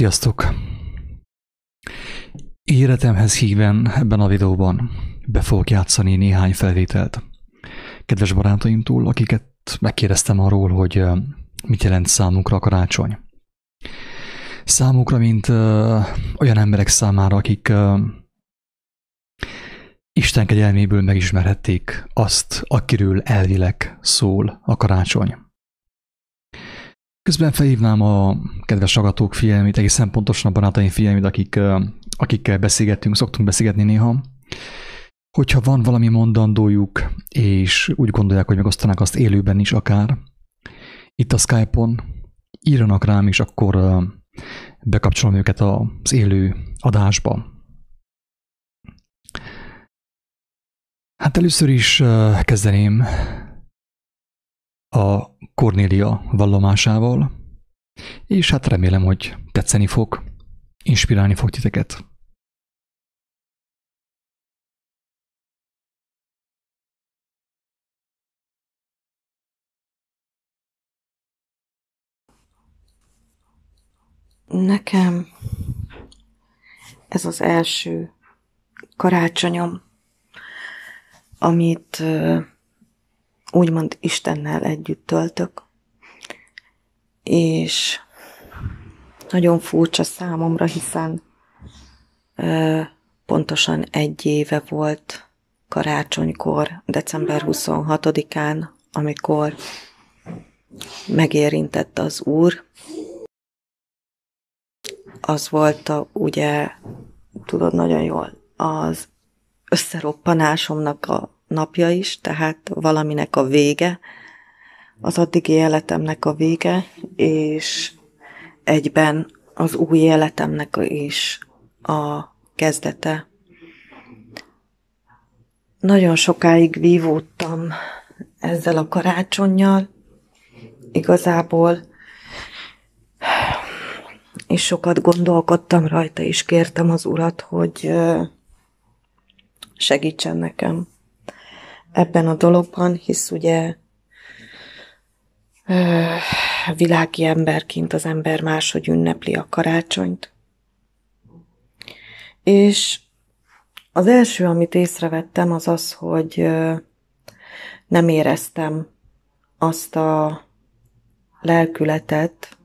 Sziasztok! Életemhez híven ebben a videóban be fogok játszani néhány felvételt. Kedves barátaimtól, akiket megkérdeztem arról, hogy mit jelent számukra a karácsony. Számukra, mint olyan emberek számára, akik Isten kegyelméből megismerhették azt, akiről elvileg szól a karácsony. Közben felhívnám a kedves agatók figyelmét, egészen pontosan a barátaim figyelmét, akik, akikkel beszélgettünk, szoktunk beszélgetni néha, hogyha van valami mondandójuk, és úgy gondolják, hogy megosztanák azt élőben is akár, itt a Skype-on, írjanak rám, és akkor bekapcsolom őket az élő adásba. Hát először is kezdeném a Cornélia vallomásával, és hát remélem, hogy tetszeni fog, inspirálni fog titeket. Nekem ez az első karácsonyom, amit úgymond Istennel együtt töltök. És nagyon furcsa számomra, hiszen ö, pontosan egy éve volt karácsonykor, december 26-án, amikor megérintett az Úr. Az volt a, ugye, tudod nagyon jól, az összeroppanásomnak a napja is, tehát valaminek a vége, az addigi életemnek a vége, és egyben az új életemnek is a kezdete. Nagyon sokáig vívódtam ezzel a karácsonyjal, igazából, és sokat gondolkodtam rajta, és kértem az urat, hogy segítsen nekem ebben a dologban, hisz ugye világi emberként az ember máshogy ünnepli a karácsonyt. És az első, amit észrevettem, az az, hogy nem éreztem azt a lelkületet,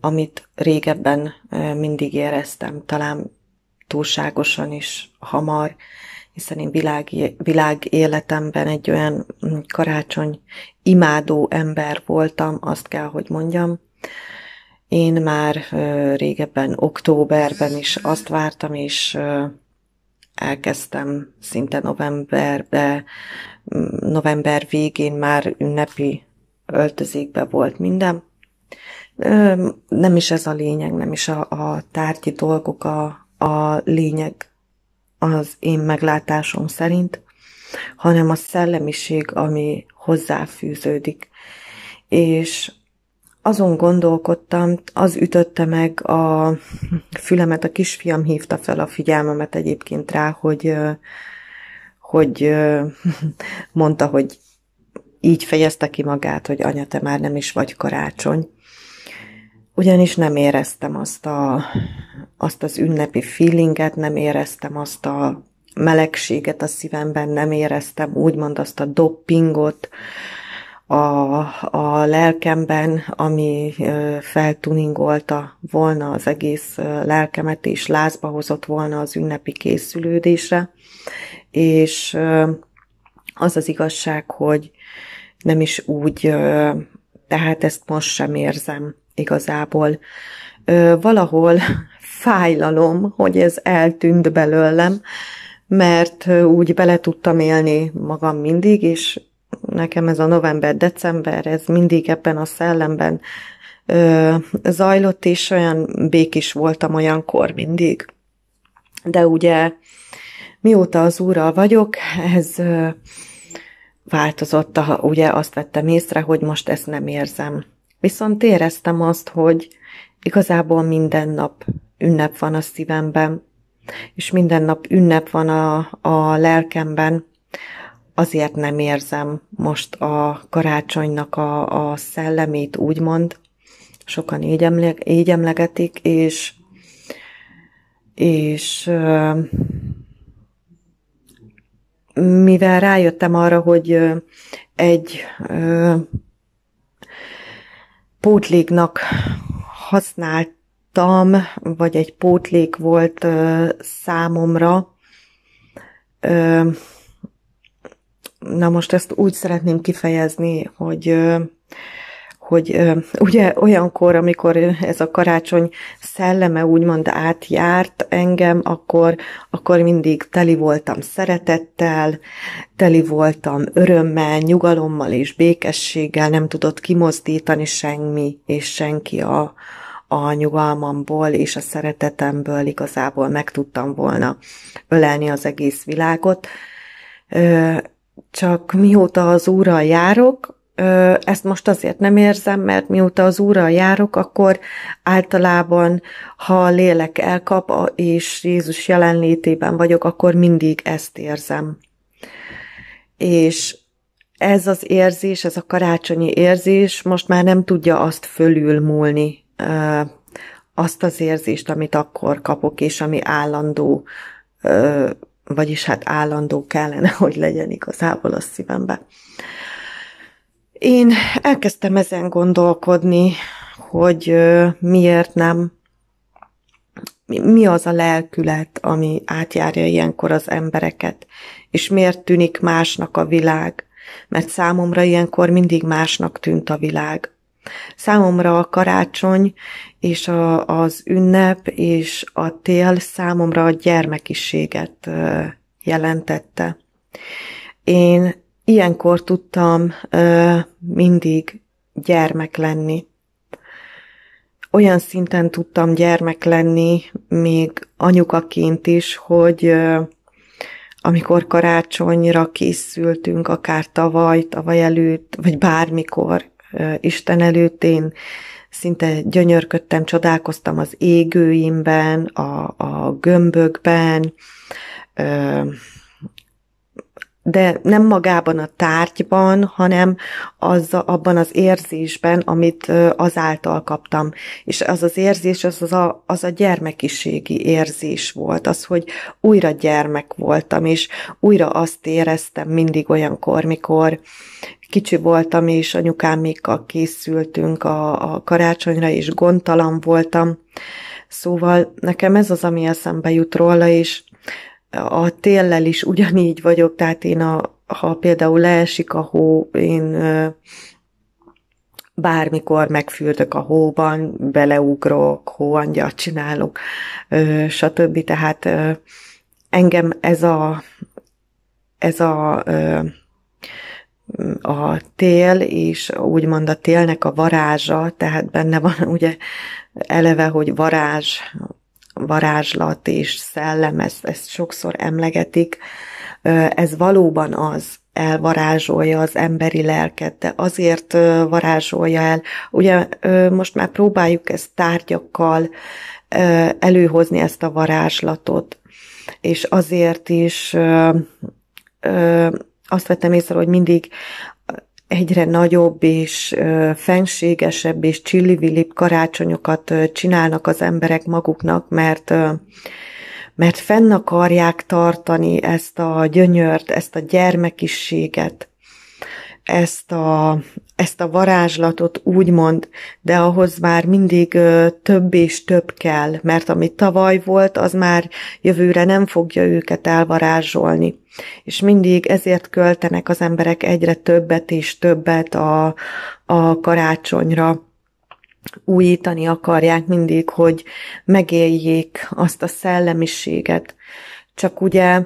amit régebben mindig éreztem, talán túlságosan is hamar, hiszen én világ, világ életemben egy olyan mm, karácsony imádó ember voltam, azt kell, hogy mondjam. Én már régebben, októberben is azt vártam, és elkezdtem szinte novemberbe, mm, november végén már ünnepi öltözékbe volt minden. Nem is ez a lényeg, nem is a, a tárgyi dolgok a, a lényeg, az én meglátásom szerint, hanem a szellemiség, ami hozzáfűződik. És azon gondolkodtam, az ütötte meg a fülemet, a kisfiam hívta fel a figyelmemet egyébként rá, hogy, hogy mondta, hogy így fejezte ki magát, hogy anya, te már nem is vagy karácsony. Ugyanis nem éreztem azt a, azt az ünnepi feelinget, nem éreztem azt a melegséget a szívemben, nem éreztem úgymond azt a doppingot a, a lelkemben, ami feltuningolta volna az egész lelkemet, és lázba hozott volna az ünnepi készülődésre. És az az igazság, hogy nem is úgy, tehát ezt most sem érzem igazából. Valahol fájlalom, hogy ez eltűnt belőlem, mert úgy bele tudtam élni magam mindig, és nekem ez a november-december, ez mindig ebben a szellemben ö, zajlott, és olyan békés voltam olyankor mindig. De ugye mióta az úrral vagyok, ez ö, változott, ugye azt vettem észre, hogy most ezt nem érzem. Viszont éreztem azt, hogy igazából minden nap ünnep van a szívemben, és minden nap ünnep van a, a lelkemben, azért nem érzem most a karácsonynak a, a szellemét, úgymond. sokan így, emle- így emlegetik, és, és mivel rájöttem arra, hogy egy pótléknak használtam, vagy egy pótlék volt számomra, na most ezt úgy szeretném kifejezni, hogy hogy ugye olyankor, amikor ez a karácsony szelleme úgymond átjárt engem, akkor, akkor mindig teli voltam szeretettel, teli voltam örömmel, nyugalommal és békességgel, nem tudott kimozdítani semmi és senki a, a nyugalmamból és a szeretetemből igazából meg tudtam volna ölelni az egész világot. Csak mióta az úrral járok, ezt most azért nem érzem, mert mióta az úrral járok, akkor általában, ha a lélek elkap, és Jézus jelenlétében vagyok, akkor mindig ezt érzem. És ez az érzés, ez a karácsonyi érzés most már nem tudja azt fölülmúlni, azt az érzést, amit akkor kapok, és ami állandó, vagyis hát állandó kellene, hogy legyen igazából a szívembe. Én elkezdtem ezen gondolkodni, hogy miért nem, mi az a lelkület, ami átjárja ilyenkor az embereket, és miért tűnik másnak a világ, mert számomra ilyenkor mindig másnak tűnt a világ. Számomra a karácsony és a, az ünnep és a tél számomra a gyermekiséget jelentette. Én ilyenkor tudtam ö, mindig gyermek lenni. Olyan szinten tudtam gyermek lenni, még anyukaként is, hogy ö, amikor karácsonyra készültünk, akár tavaly, tavaly előtt, vagy bármikor, ö, Isten előtt én szinte gyönyörködtem, csodálkoztam az égőimben, a, a gömbökben, ö, de nem magában a tárgyban, hanem az, abban az érzésben, amit azáltal kaptam. És az az érzés, az, az, a, az a gyermekiségi érzés volt, az, hogy újra gyermek voltam, és újra azt éreztem mindig olyankor, mikor kicsi voltam, és anyukámékkal készültünk a, a karácsonyra, és gondtalan voltam. Szóval nekem ez az, ami eszembe jut róla, és a téllel is ugyanígy vagyok, tehát én, a, ha például leesik a hó, én bármikor megfürdök a hóban, beleugrok, hóangyat csinálok, stb. Tehát engem ez a, ez a, a tél, és úgymond a télnek a varázsa, tehát benne van ugye eleve, hogy varázs, varázslat és szellem, ezt, ezt sokszor emlegetik, ez valóban az, elvarázsolja az emberi lelket, de azért varázsolja el. Ugye most már próbáljuk ezt tárgyakkal előhozni ezt a varázslatot, és azért is azt vettem észre, hogy mindig egyre nagyobb és fenségesebb és csillivilibb karácsonyokat csinálnak az emberek maguknak, mert mert fenn akarják tartani ezt a gyönyört, ezt a gyermekisséget, ezt a, ezt a varázslatot úgymond, de ahhoz már mindig több és több kell, mert ami tavaly volt, az már jövőre nem fogja őket elvarázsolni. És mindig ezért költenek az emberek egyre többet és többet a, a karácsonyra újítani akarják mindig, hogy megéljék azt a szellemiséget. Csak ugye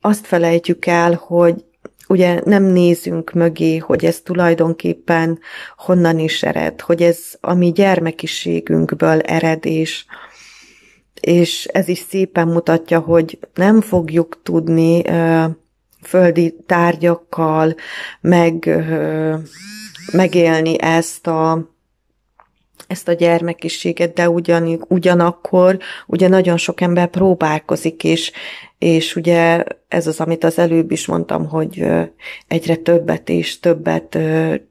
azt felejtjük el, hogy ugye nem nézünk mögé, hogy ez tulajdonképpen honnan is ered, hogy ez a mi gyermekiségünkből ered, és, és ez is szépen mutatja, hogy nem fogjuk tudni ö, földi tárgyakkal meg, ö, megélni ezt a ezt a gyermekiséget, de ugyan, ugyanakkor ugye nagyon sok ember próbálkozik, és, és ugye ez az, amit az előbb is mondtam, hogy egyre többet és többet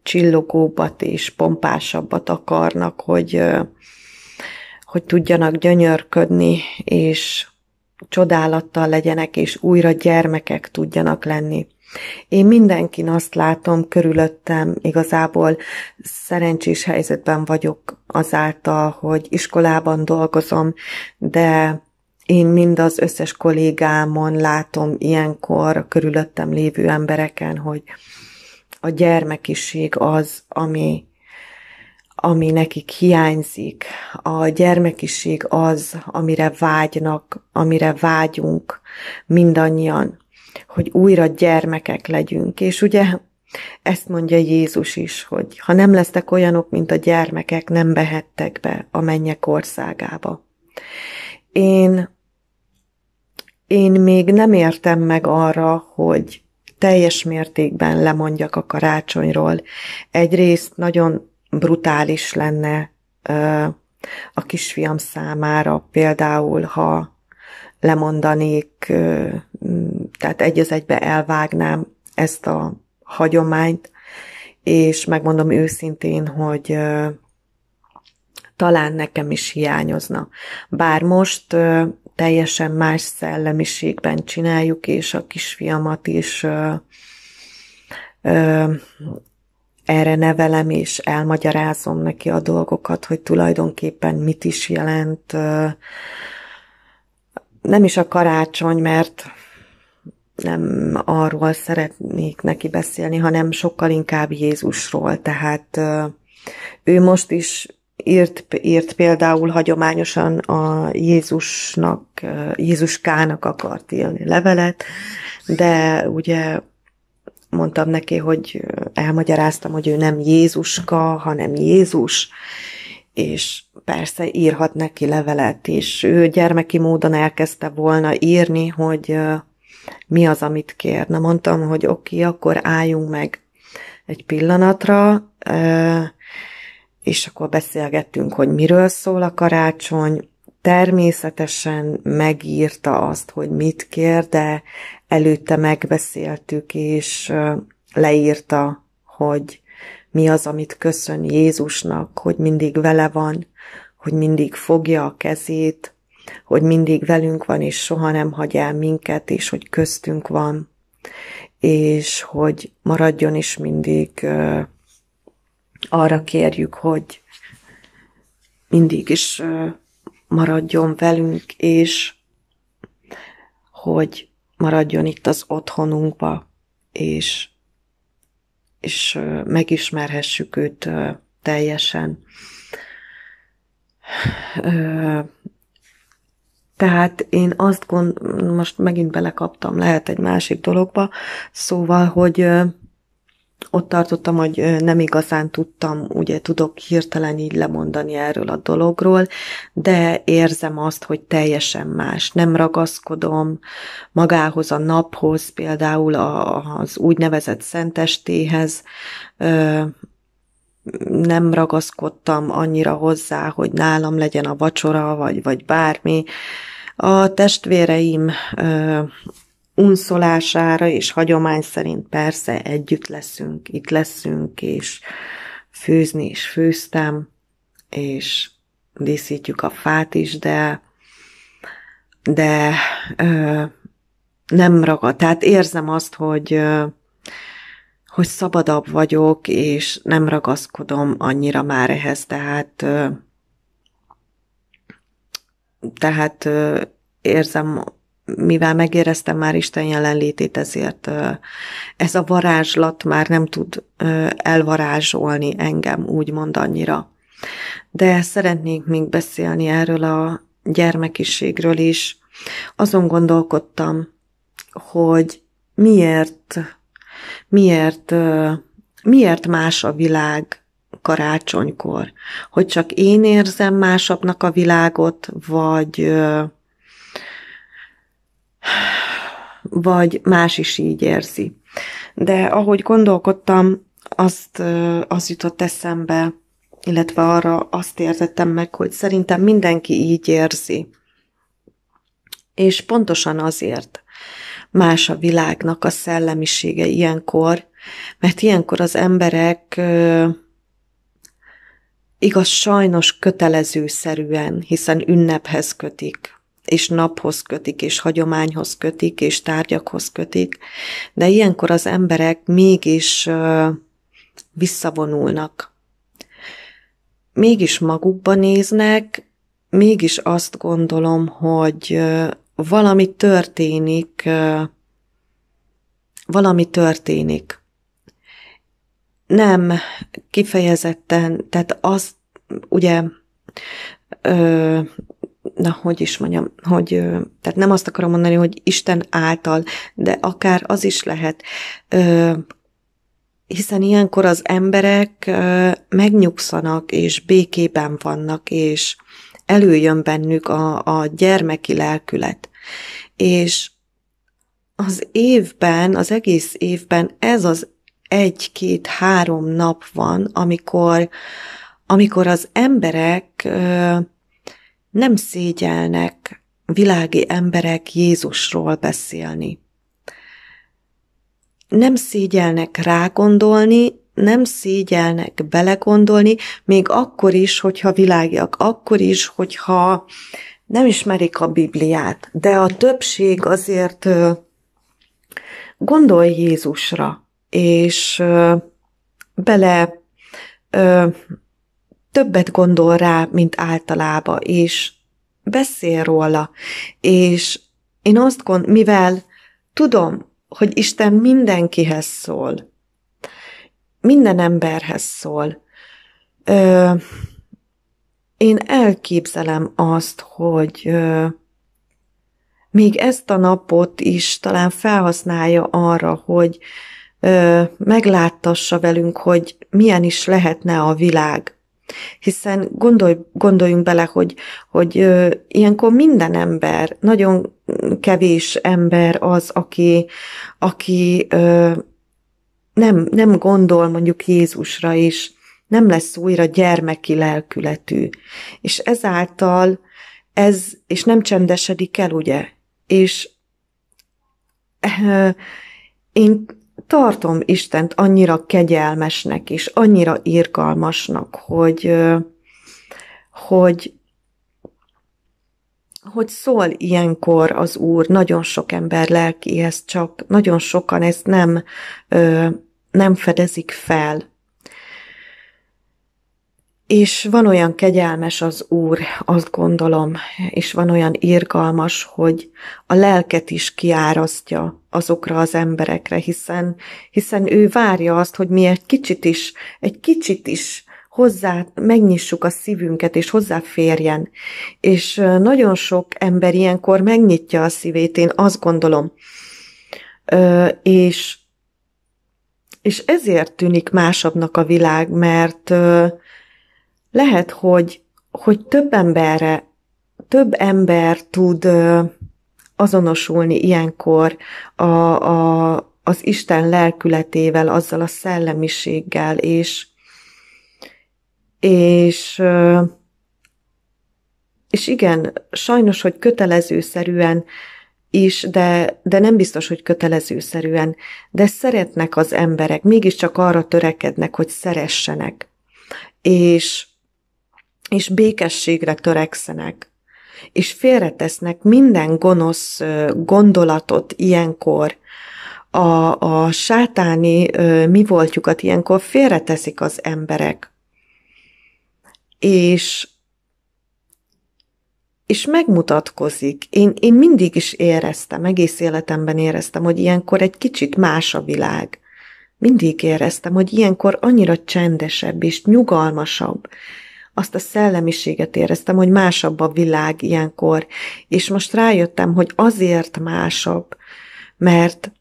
csillogóbbat és pompásabbat akarnak, hogy, hogy tudjanak gyönyörködni, és csodálattal legyenek, és újra gyermekek tudjanak lenni. Én mindenkin azt látom körülöttem, igazából szerencsés helyzetben vagyok azáltal, hogy iskolában dolgozom, de én mind az összes kollégámon látom ilyenkor a körülöttem lévő embereken, hogy a gyermekiség az, ami, ami nekik hiányzik. A gyermekiség az, amire vágynak, amire vágyunk mindannyian hogy újra gyermekek legyünk. És ugye ezt mondja Jézus is, hogy ha nem lesztek olyanok, mint a gyermekek, nem behettek be a mennyek országába. Én, én még nem értem meg arra, hogy teljes mértékben lemondjak a karácsonyról. Egyrészt nagyon brutális lenne a kisfiam számára, például, ha lemondanék, tehát egy az egybe elvágnám ezt a hagyományt, és megmondom őszintén, hogy talán nekem is hiányozna. Bár most teljesen más szellemiségben csináljuk, és a kisfiamat is erre nevelem, és elmagyarázom neki a dolgokat, hogy tulajdonképpen mit is jelent nem is a karácsony, mert nem arról szeretnék neki beszélni, hanem sokkal inkább Jézusról. Tehát ő most is írt, írt például hagyományosan a Jézusnak, Jézuskának akart írni levelet, de ugye mondtam neki, hogy elmagyaráztam, hogy ő nem Jézuska, hanem Jézus, és persze írhat neki levelet, és ő gyermeki módon elkezdte volna írni, hogy mi az, amit kér. Na mondtam, hogy oké, okay, akkor álljunk meg egy pillanatra, és akkor beszélgettünk, hogy miről szól a karácsony. Természetesen megírta azt, hogy mit kér, de előtte megbeszéltük, és leírta, hogy mi az, amit köszön Jézusnak, hogy mindig vele van, hogy mindig fogja a kezét, hogy mindig velünk van, és soha nem hagy el minket, és hogy köztünk van, és hogy maradjon is mindig arra kérjük, hogy mindig is maradjon velünk, és hogy maradjon itt az otthonunkba, és és megismerhessük őt teljesen. Tehát én azt gond, most megint belekaptam, lehet egy másik dologba, szóval, hogy ott tartottam, hogy nem igazán tudtam, ugye tudok hirtelen így lemondani erről a dologról, de érzem azt, hogy teljesen más. Nem ragaszkodom magához a naphoz, például az úgynevezett szentestéhez, nem ragaszkodtam annyira hozzá, hogy nálam legyen a vacsora, vagy, vagy bármi. A testvéreim unszolására és hagyomány szerint persze együtt leszünk, itt leszünk, és főzni is főztem, és díszítjük a fát is, de de ö, nem ragad. Tehát érzem azt, hogy ö, hogy szabadabb vagyok, és nem ragaszkodom annyira már ehhez, tehát tehát érzem mivel megéreztem már Isten jelenlétét, ezért ez a varázslat már nem tud elvarázsolni engem, úgymond annyira. De szeretnék még beszélni erről a gyermekiségről is. Azon gondolkodtam, hogy miért, miért, miért más a világ karácsonykor. Hogy csak én érzem másabbnak a világot, vagy vagy más is így érzi. De ahogy gondolkodtam, azt az jutott eszembe, illetve arra azt értettem meg, hogy szerintem mindenki így érzi. És pontosan azért más a világnak a szellemisége ilyenkor, mert ilyenkor az emberek igaz sajnos kötelezőszerűen, hiszen ünnephez kötik, és naphoz kötik, és hagyományhoz kötik, és tárgyakhoz kötik, de ilyenkor az emberek mégis visszavonulnak. Mégis magukba néznek, mégis azt gondolom, hogy valami történik, valami történik. Nem kifejezetten, tehát az, ugye, na, hogy is mondjam, hogy, tehát nem azt akarom mondani, hogy Isten által, de akár az is lehet, hiszen ilyenkor az emberek megnyugszanak, és békében vannak, és előjön bennük a, a gyermeki lelkület. És az évben, az egész évben ez az egy-két-három nap van, amikor, amikor az emberek ö, nem szégyelnek világi emberek Jézusról beszélni. Nem szégyelnek rágondolni, nem szégyelnek belegondolni, még akkor is, hogyha világiak, akkor is, hogyha nem ismerik a Bibliát, de a többség azért gondol Jézusra, és bele többet gondol rá, mint általában, és beszél róla, és én azt gondolom, mivel tudom, hogy Isten mindenkihez szól, minden emberhez szól. Ö, én elképzelem azt, hogy ö, még ezt a napot is talán felhasználja arra, hogy ö, megláttassa velünk, hogy milyen is lehetne a világ. Hiszen gondolj, gondoljunk bele, hogy, hogy ö, ilyenkor minden ember, nagyon kevés ember az, aki, aki ö, nem, nem gondol mondjuk Jézusra is, nem lesz újra gyermeki lelkületű. És ezáltal ez, és nem csendesedik el, ugye? És én tartom Istent annyira kegyelmesnek és annyira irgalmasnak, hogy, hogy, hogy szól ilyenkor az Úr nagyon sok ember lelkihez, csak nagyon sokan ezt nem nem fedezik fel. És van olyan kegyelmes az Úr, azt gondolom, és van olyan irgalmas, hogy a lelket is kiárasztja azokra az emberekre, hiszen, hiszen ő várja azt, hogy mi egy kicsit is, egy kicsit is hozzá, megnyissuk a szívünket, és hozzáférjen. És nagyon sok ember ilyenkor megnyitja a szívét, én azt gondolom. És és ezért tűnik másabbnak a világ, mert lehet, hogy, hogy több emberre, több ember tud azonosulni ilyenkor a, a, az Isten lelkületével, azzal a szellemiséggel, és, és, és igen, sajnos, hogy kötelezőszerűen is, de, de nem biztos, hogy kötelezőszerűen. De szeretnek az emberek, mégiscsak arra törekednek, hogy szeressenek. És, és békességre törekszenek. És félretesznek minden gonosz gondolatot ilyenkor, a, a sátáni mi voltjukat ilyenkor félreteszik az emberek. És és megmutatkozik. Én, én mindig is éreztem, egész életemben éreztem, hogy ilyenkor egy kicsit más a világ. Mindig éreztem, hogy ilyenkor annyira csendesebb és nyugalmasabb. Azt a szellemiséget éreztem, hogy másabb a világ ilyenkor. És most rájöttem, hogy azért másabb, mert,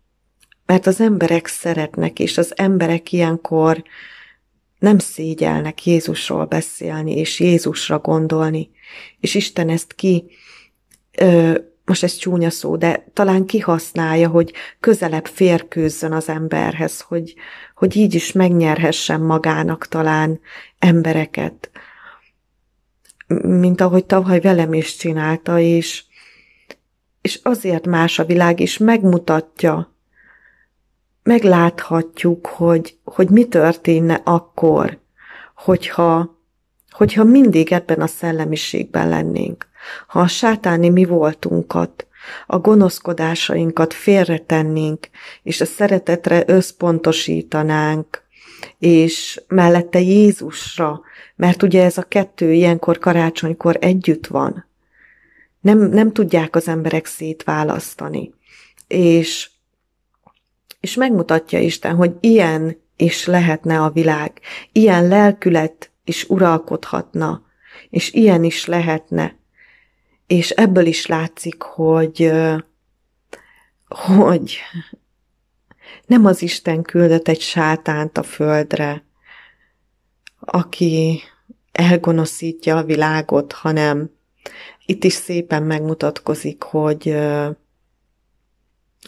mert az emberek szeretnek, és az emberek ilyenkor nem szégyelnek Jézusról beszélni, és Jézusra gondolni és Isten ezt ki ö, most ez csúnya szó, de talán kihasználja, hogy közelebb férkőzzön az emberhez, hogy, hogy így is megnyerhessen magának talán embereket, mint ahogy tavaly velem is csinálta, és, és azért más a világ, és megmutatja, megláthatjuk, hogy, hogy mi történne akkor, hogyha, hogyha mindig ebben a szellemiségben lennénk. Ha a sátáni mi voltunkat, a gonoszkodásainkat félretennénk, és a szeretetre összpontosítanánk, és mellette Jézusra, mert ugye ez a kettő ilyenkor karácsonykor együtt van. Nem, nem tudják az emberek szétválasztani. És, és megmutatja Isten, hogy ilyen is lehetne a világ, ilyen lelkület is uralkodhatna, és ilyen is lehetne. És ebből is látszik, hogy, hogy nem az Isten küldött egy sátánt a földre, aki elgonoszítja a világot, hanem itt is szépen megmutatkozik, hogy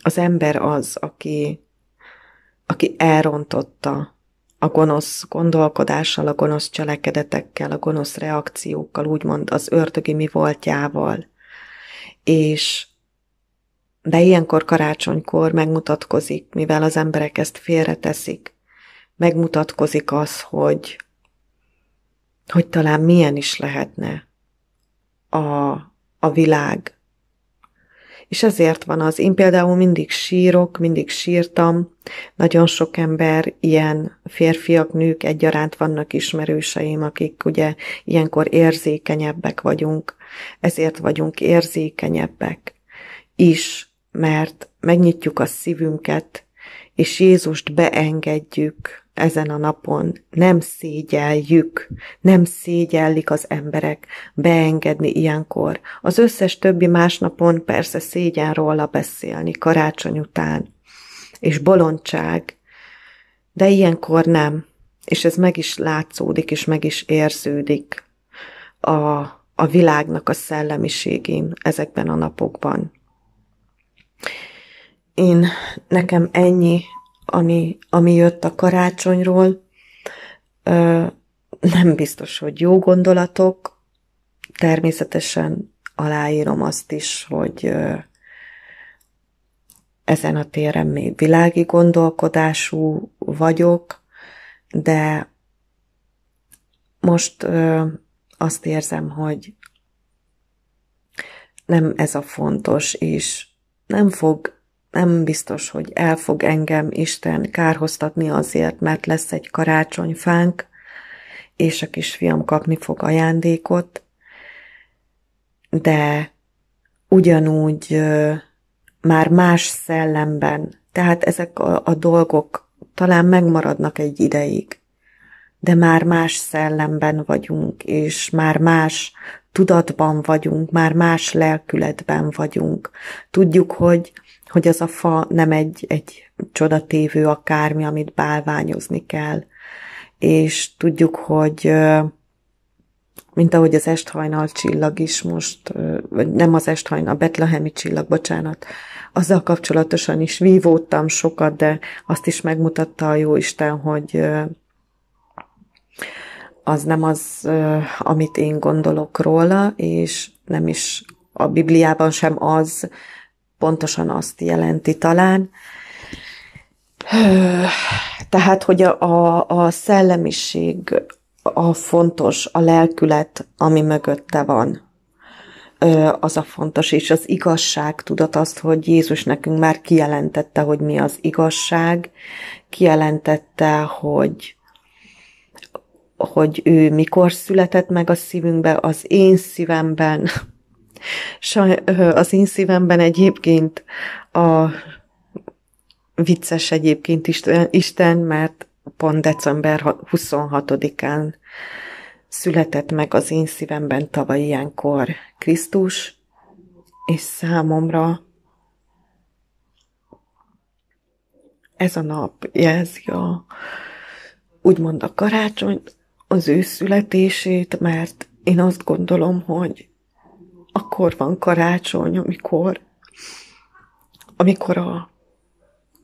az ember az, aki, aki elrontotta a gonosz gondolkodással, a gonosz cselekedetekkel, a gonosz reakciókkal, úgymond az ördögi mi voltjával. És de ilyenkor karácsonykor megmutatkozik, mivel az emberek ezt félreteszik, megmutatkozik az, hogy, hogy talán milyen is lehetne a, a világ. És ezért van az, én például mindig sírok, mindig sírtam, nagyon sok ember, ilyen férfiak, nők egyaránt vannak ismerőseim, akik ugye ilyenkor érzékenyebbek vagyunk, ezért vagyunk érzékenyebbek is, mert megnyitjuk a szívünket, és Jézust beengedjük ezen a napon, nem szégyeljük, nem szégyellik az emberek beengedni ilyenkor. Az összes többi más napon persze szégyen róla beszélni, karácsony után, és bolondság, de ilyenkor nem, és ez meg is látszódik, és meg is érződik a, a világnak a szellemiségén ezekben a napokban. Én, nekem ennyi, ami, ami jött a karácsonyról, nem biztos, hogy jó gondolatok, természetesen aláírom azt is, hogy ezen a téren még világi gondolkodású vagyok, de most azt érzem, hogy nem ez a fontos, és nem fog, nem biztos, hogy el fog engem Isten kárhoztatni azért, mert lesz egy karácsonyfánk, és a kisfiam kapni fog ajándékot, de ugyanúgy már más szellemben, tehát ezek a, a dolgok talán megmaradnak egy ideig, de már más szellemben vagyunk, és már más tudatban vagyunk, már más lelkületben vagyunk. Tudjuk, hogy, hogy az a fa nem egy, egy csodatévő akármi, amit bálványozni kell. És tudjuk, hogy mint ahogy az esthajnal csillag is most, vagy nem az esthajnal, a betlehemi csillag, bocsánat, azzal kapcsolatosan is vívódtam sokat, de azt is megmutatta a Jóisten, hogy az nem az, amit én gondolok róla, és nem is a Bibliában sem az, pontosan azt jelenti talán. Tehát, hogy a, a, a szellemiség a fontos, a lelkület, ami mögötte van, az a fontos, és az igazság, tudat azt, hogy Jézus nekünk már kijelentette, hogy mi az igazság, kijelentette, hogy hogy ő mikor született meg a szívünkbe, az én szívemben. Az én szívemben egyébként a vicces egyébként Isten, mert pont december 26-án született meg az én szívemben tavaly ilyenkor Krisztus, és számomra ez a nap jelzi a, úgymond a karácsonyt, az ő születését, mert én azt gondolom, hogy akkor van karácsony, amikor, amikor a,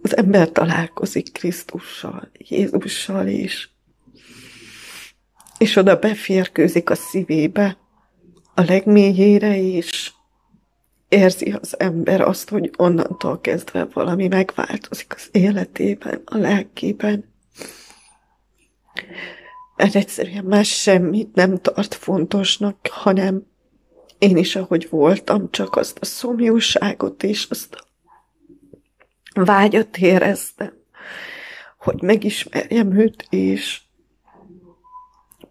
az ember találkozik Krisztussal, Jézussal, és, és oda beférkőzik a szívébe, a legmélyére, és érzi az ember azt, hogy onnantól kezdve valami megváltozik az életében, a lelkében. Mert egyszerűen más semmit nem tart fontosnak, hanem én is, ahogy voltam, csak azt a szomjúságot és azt a vágyat éreztem, hogy megismerjem őt, és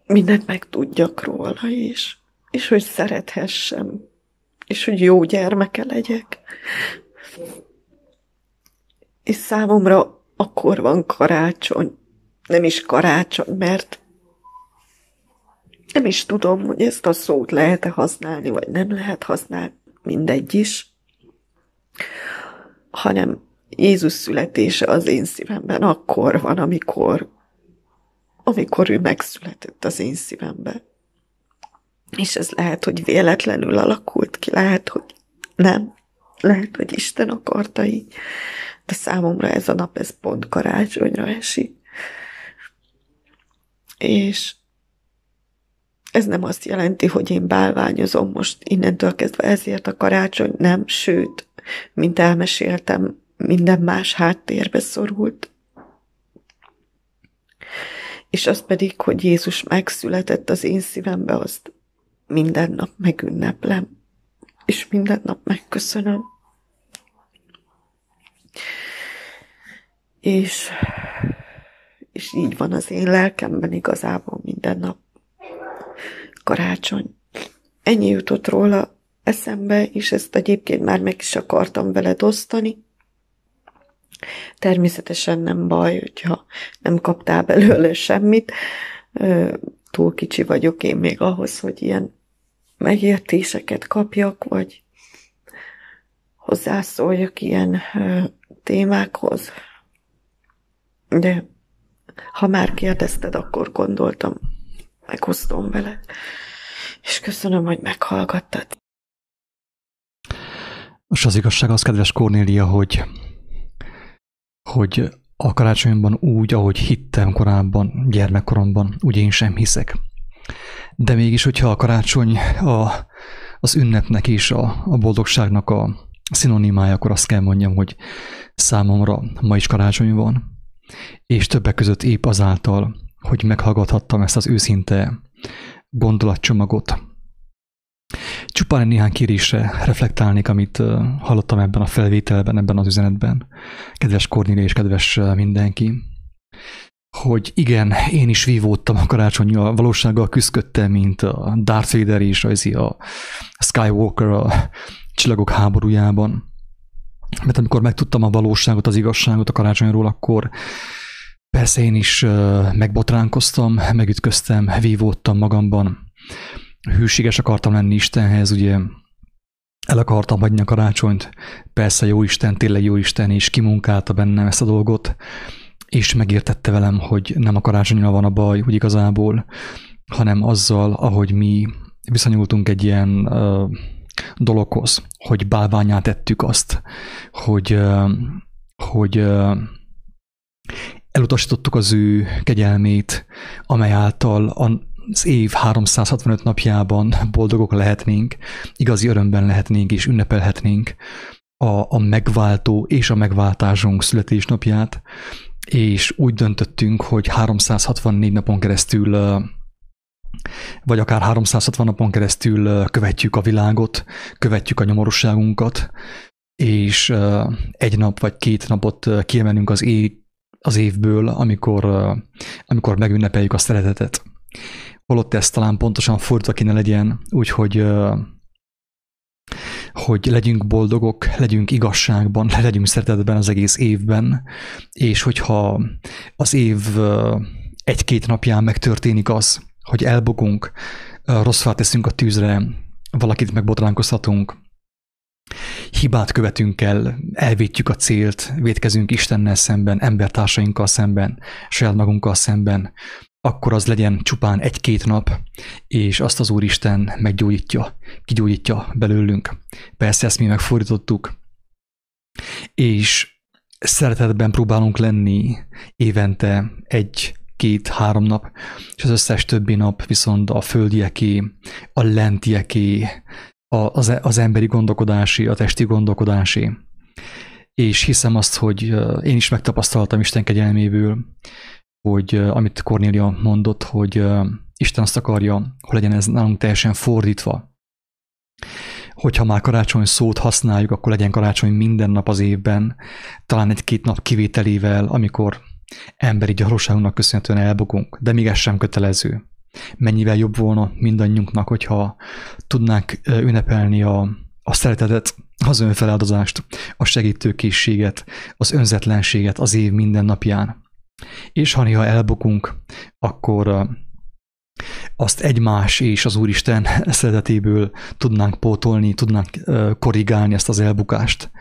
mindent megtudjak róla, és, és hogy szerethessem, és hogy jó gyermeke legyek. És számomra akkor van karácsony, nem is karácsony, mert nem is tudom, hogy ezt a szót lehet-e használni, vagy nem lehet használni, mindegy is, hanem Jézus születése az én szívemben akkor van, amikor, amikor ő megszületett az én szívemben. És ez lehet, hogy véletlenül alakult ki, lehet, hogy nem, lehet, hogy Isten akarta így, de számomra ez a nap, ez pont karácsonyra esik. És ez nem azt jelenti, hogy én bálványozom most innentől kezdve ezért a karácsony, nem, sőt, mint elmeséltem, minden más háttérbe szorult. És az pedig, hogy Jézus megszületett az én szívembe, azt minden nap megünneplem, és minden nap megköszönöm. És, és így van az én lelkemben igazából minden nap karácsony. Ennyi jutott róla eszembe, és ezt egyébként már meg is akartam veled osztani. Természetesen nem baj, hogyha nem kaptál belőle semmit. Túl kicsi vagyok én még ahhoz, hogy ilyen megértéseket kapjak, vagy hozzászóljak ilyen témákhoz. De ha már kérdezted, akkor gondoltam, megosztom vele. És köszönöm, hogy meghallgattad. Most az igazság az, kedves Kornélia, hogy, hogy a karácsonyban úgy, ahogy hittem korábban, gyermekkoromban, úgy én sem hiszek. De mégis, hogyha a karácsony a, az ünnepnek és a, a boldogságnak a szinonimája, akkor azt kell mondjam, hogy számomra ma is karácsony van. És többek között épp azáltal, hogy meghallgathattam ezt az őszinte gondolatcsomagot. Csupán néhány kérésre reflektálnék, amit hallottam ebben a felvételben, ebben az üzenetben. Kedves Kornéli és kedves mindenki, hogy igen, én is vívódtam a karácsonyi a valósággal küzdöttem, mint a Darth Vader és a Skywalker a csillagok háborújában. Mert amikor megtudtam a valóságot, az igazságot a karácsonyról, akkor Persze én is megbotránkoztam, megütköztem, vívódtam magamban. Hűséges akartam lenni Istenhez, ugye el akartam hagyni a karácsonyt. Persze jó Isten, tényleg jó Isten, és kimunkálta bennem ezt a dolgot, és megértette velem, hogy nem a karácsonyra van a baj, úgy igazából, hanem azzal, ahogy mi viszonyultunk egy ilyen uh, dologhoz, hogy bálványát tettük azt, hogy, uh, hogy uh, elutasítottuk az ő kegyelmét, amely által az év 365 napjában boldogok lehetnénk, igazi örömben lehetnénk és ünnepelhetnénk a, a megváltó és a megváltásunk születésnapját, és úgy döntöttünk, hogy 364 napon keresztül vagy akár 360 napon keresztül követjük a világot, követjük a nyomorosságunkat, és egy nap vagy két napot kiemelünk az ég az évből, amikor, amikor megünnepeljük a szeretetet. Holott ez talán pontosan fordítva kéne legyen, úgyhogy hogy legyünk boldogok, legyünk igazságban, legyünk szeretetben az egész évben, és hogyha az év egy-két napján megtörténik az, hogy elbogunk, rossz teszünk a tűzre, valakit megbotránkoztatunk, hibát követünk el, elvétjük a célt, védkezünk Istennel szemben, embertársainkkal szemben, saját magunkkal szemben, akkor az legyen csupán egy-két nap, és azt az Úristen meggyógyítja, kigyógyítja belőlünk. Persze ezt mi megfordítottuk, és szeretetben próbálunk lenni évente egy két-három nap, és az összes többi nap viszont a földieké, a lentieké, az, az emberi gondolkodási, a testi gondolkodási. És hiszem azt, hogy én is megtapasztaltam Isten kegyelméből, hogy amit Cornélia mondott, hogy Isten azt akarja, hogy legyen ez nálunk teljesen fordítva. Hogyha már karácsony szót használjuk, akkor legyen karácsony minden nap az évben, talán egy-két nap kivételével, amikor emberi gyarlóságunknak köszönhetően elbukunk, de még ez sem kötelező. Mennyivel jobb volna mindannyiunknak, hogyha tudnánk ünnepelni a, a szeretetet, az önfeláldozást, a segítőkészséget, az önzetlenséget az év minden napján. És ha néha elbukunk, akkor azt egymás és az Úristen szeretetéből tudnánk pótolni, tudnánk korrigálni ezt az elbukást.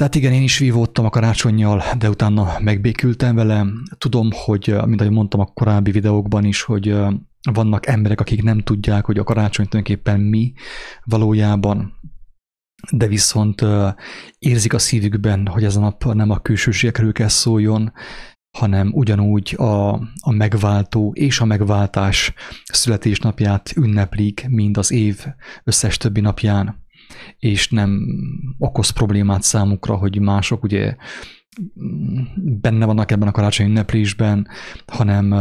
Tehát igen, én is vívódtam a karácsonyjal, de utána megbékültem vele. Tudom, hogy, mint ahogy mondtam a korábbi videókban is, hogy vannak emberek, akik nem tudják, hogy a karácsony tulajdonképpen mi valójában, de viszont érzik a szívükben, hogy ez a nap nem a külsőségekről kell szóljon, hanem ugyanúgy a, a megváltó és a megváltás születésnapját ünneplik, mind az év összes többi napján és nem okoz problémát számukra, hogy mások ugye benne vannak ebben a karácsonyi ünneplésben, hanem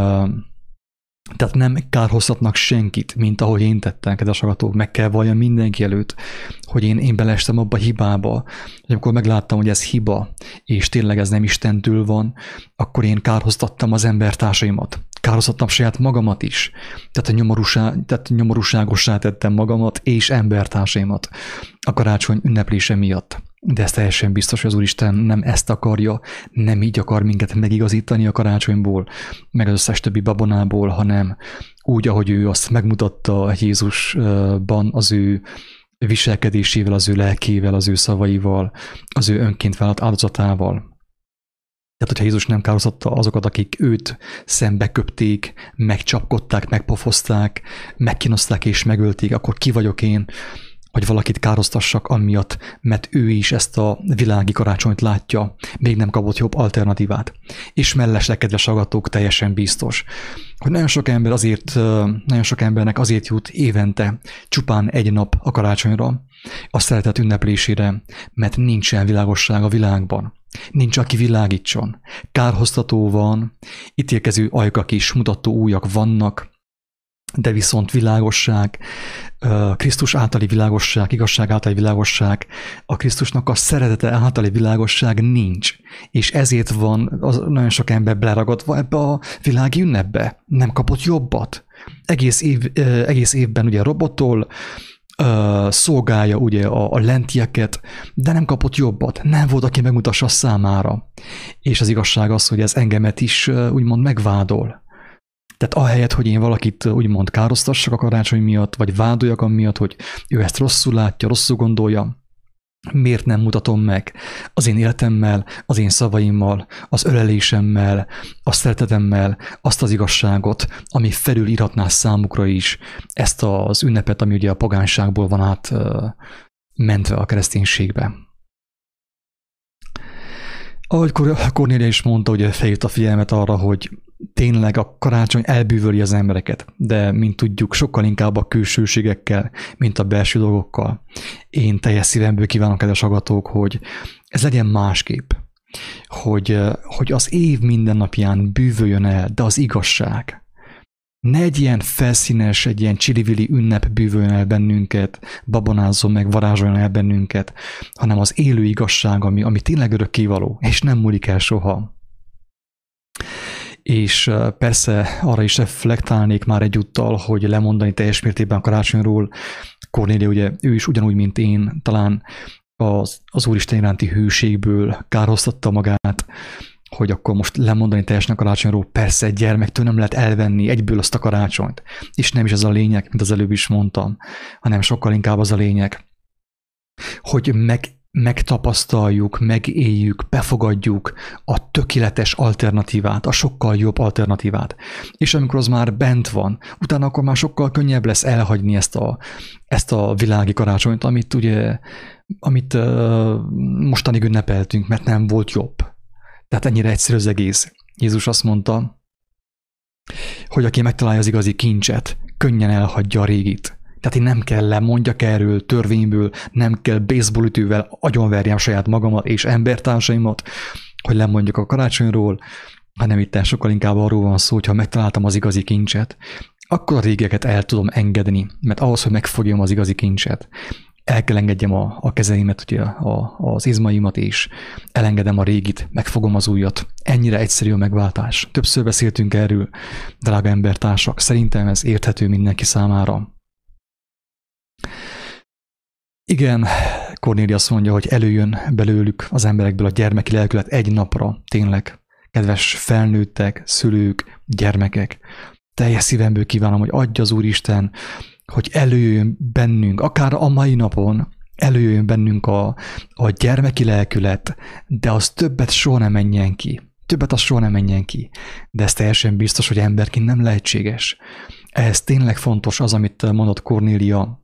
tehát nem kárhoztatnak senkit, mint ahogy én tettem, kedves agatók, meg kell valljam mindenki előtt, hogy én, én belestem abba a hibába, hogy amikor megláttam, hogy ez hiba, és tényleg ez nem Istentől van, akkor én kárhoztattam az embertársaimat kározhattam saját magamat is. Tehát, a nyomorúsá, tehát nyomorúságossá tettem magamat és embertársaimat a karácsony ünneplése miatt. De ez teljesen biztos, hogy az Úristen nem ezt akarja, nem így akar minket megigazítani a karácsonyból, meg az összes többi babonából, hanem úgy, ahogy ő azt megmutatta Jézusban az ő viselkedésével, az ő lelkével, az ő szavaival, az ő önként vállalt áldozatával. Tehát, hogyha Jézus nem károztatta azokat, akik őt szembeköpték, megcsapkodták, megpofozták, megkínozták és megölték, akkor ki vagyok én, hogy valakit károztassak amiatt, mert ő is ezt a világi karácsonyt látja, még nem kapott jobb alternatívát. És mellesleg, kedves agatók, teljesen biztos, hogy nagyon sok ember azért, nagyon sok embernek azért jut évente csupán egy nap a karácsonyra, a szeretet ünneplésére, mert nincsen világosság a világban. Nincs, aki világítson. Kárhoztató van, ítélkező ajkak is, mutató újak vannak, de viszont világosság, Krisztus általi világosság, igazság általi világosság, a Krisztusnak a szeretete általi világosság nincs. És ezért van az nagyon sok ember beleragadva ebbe a világi ünnepbe. Nem kapott jobbat. Egész, év, egész évben ugye robottól, szolgálja ugye a, a lentieket, de nem kapott jobbat, nem volt, aki megmutassa számára. És az igazság az, hogy ez engemet is úgymond megvádol. Tehát ahelyett, hogy én valakit úgymond károsztassak a karácsony miatt, vagy vádoljak amiatt, hogy ő ezt rosszul látja, rosszul gondolja, miért nem mutatom meg az én életemmel, az én szavaimmal, az ölelésemmel, a szeretetemmel azt az igazságot, ami felülírhatná számukra is ezt az ünnepet, ami ugye a pagánságból van át mentve a kereszténységbe. Ahogy Cornélia is mondta, hogy feljött a figyelmet arra, hogy tényleg a karácsony elbűvöli az embereket, de mint tudjuk, sokkal inkább a külsőségekkel, mint a belső dolgokkal. Én teljes szívemből kívánok, kedves agatók, hogy ez legyen másképp. Hogy, hogy az év minden napján bűvöljön el, de az igazság. Ne egy ilyen felszínes, egy ilyen csirivili ünnep bűvöljön el bennünket, babonázzon meg, varázsoljon el bennünket, hanem az élő igazság, ami, ami tényleg örökkévaló, és nem múlik el soha és persze arra is reflektálnék már egyúttal, hogy lemondani teljes mértékben karácsonyról. Cornélia ugye, ő is ugyanúgy, mint én, talán az, az Úristen iránti hűségből kárhoztatta magát, hogy akkor most lemondani teljesen a karácsonyról, persze egy gyermektől nem lehet elvenni egyből azt a karácsonyt. És nem is ez a lényeg, mint az előbb is mondtam, hanem sokkal inkább az a lényeg, hogy meg megtapasztaljuk, megéljük, befogadjuk a tökéletes alternatívát, a sokkal jobb alternatívát. És amikor az már bent van, utána akkor már sokkal könnyebb lesz elhagyni ezt a, ezt a világi karácsonyt, amit ugye, amit uh, mostanig ünnepeltünk, mert nem volt jobb. Tehát ennyire egyszerű az egész. Jézus azt mondta, hogy aki megtalálja az igazi kincset, könnyen elhagyja a régit. Tehát én nem kell lemondjak erről törvényből, nem kell baseballütővel agyonverjem saját magamat és embertársaimat, hogy lemondjak a karácsonyról, hanem itt sokkal inkább arról van szó, hogy ha megtaláltam az igazi kincset, akkor a régeket el tudom engedni, mert ahhoz, hogy megfogjam az igazi kincset, el kell engedjem a, a kezeimet, ugye, a, az izmaimat, és elengedem a régit, megfogom az újat. Ennyire egyszerű a megváltás. Többször beszéltünk erről, drága embertársak. Szerintem ez érthető mindenki számára. Igen, Cornélia azt mondja, hogy előjön belőlük az emberekből a gyermeki lelkület egy napra, tényleg. Kedves felnőttek, szülők, gyermekek, teljes szívemből kívánom, hogy adja az Úristen, hogy előjön bennünk, akár a mai napon, előjön bennünk a, a gyermeki lelkület, de az többet soha nem menjen ki. Többet az soha nem menjen ki. De ez teljesen biztos, hogy emberként nem lehetséges. Ehhez tényleg fontos az, amit mondott Cornélia,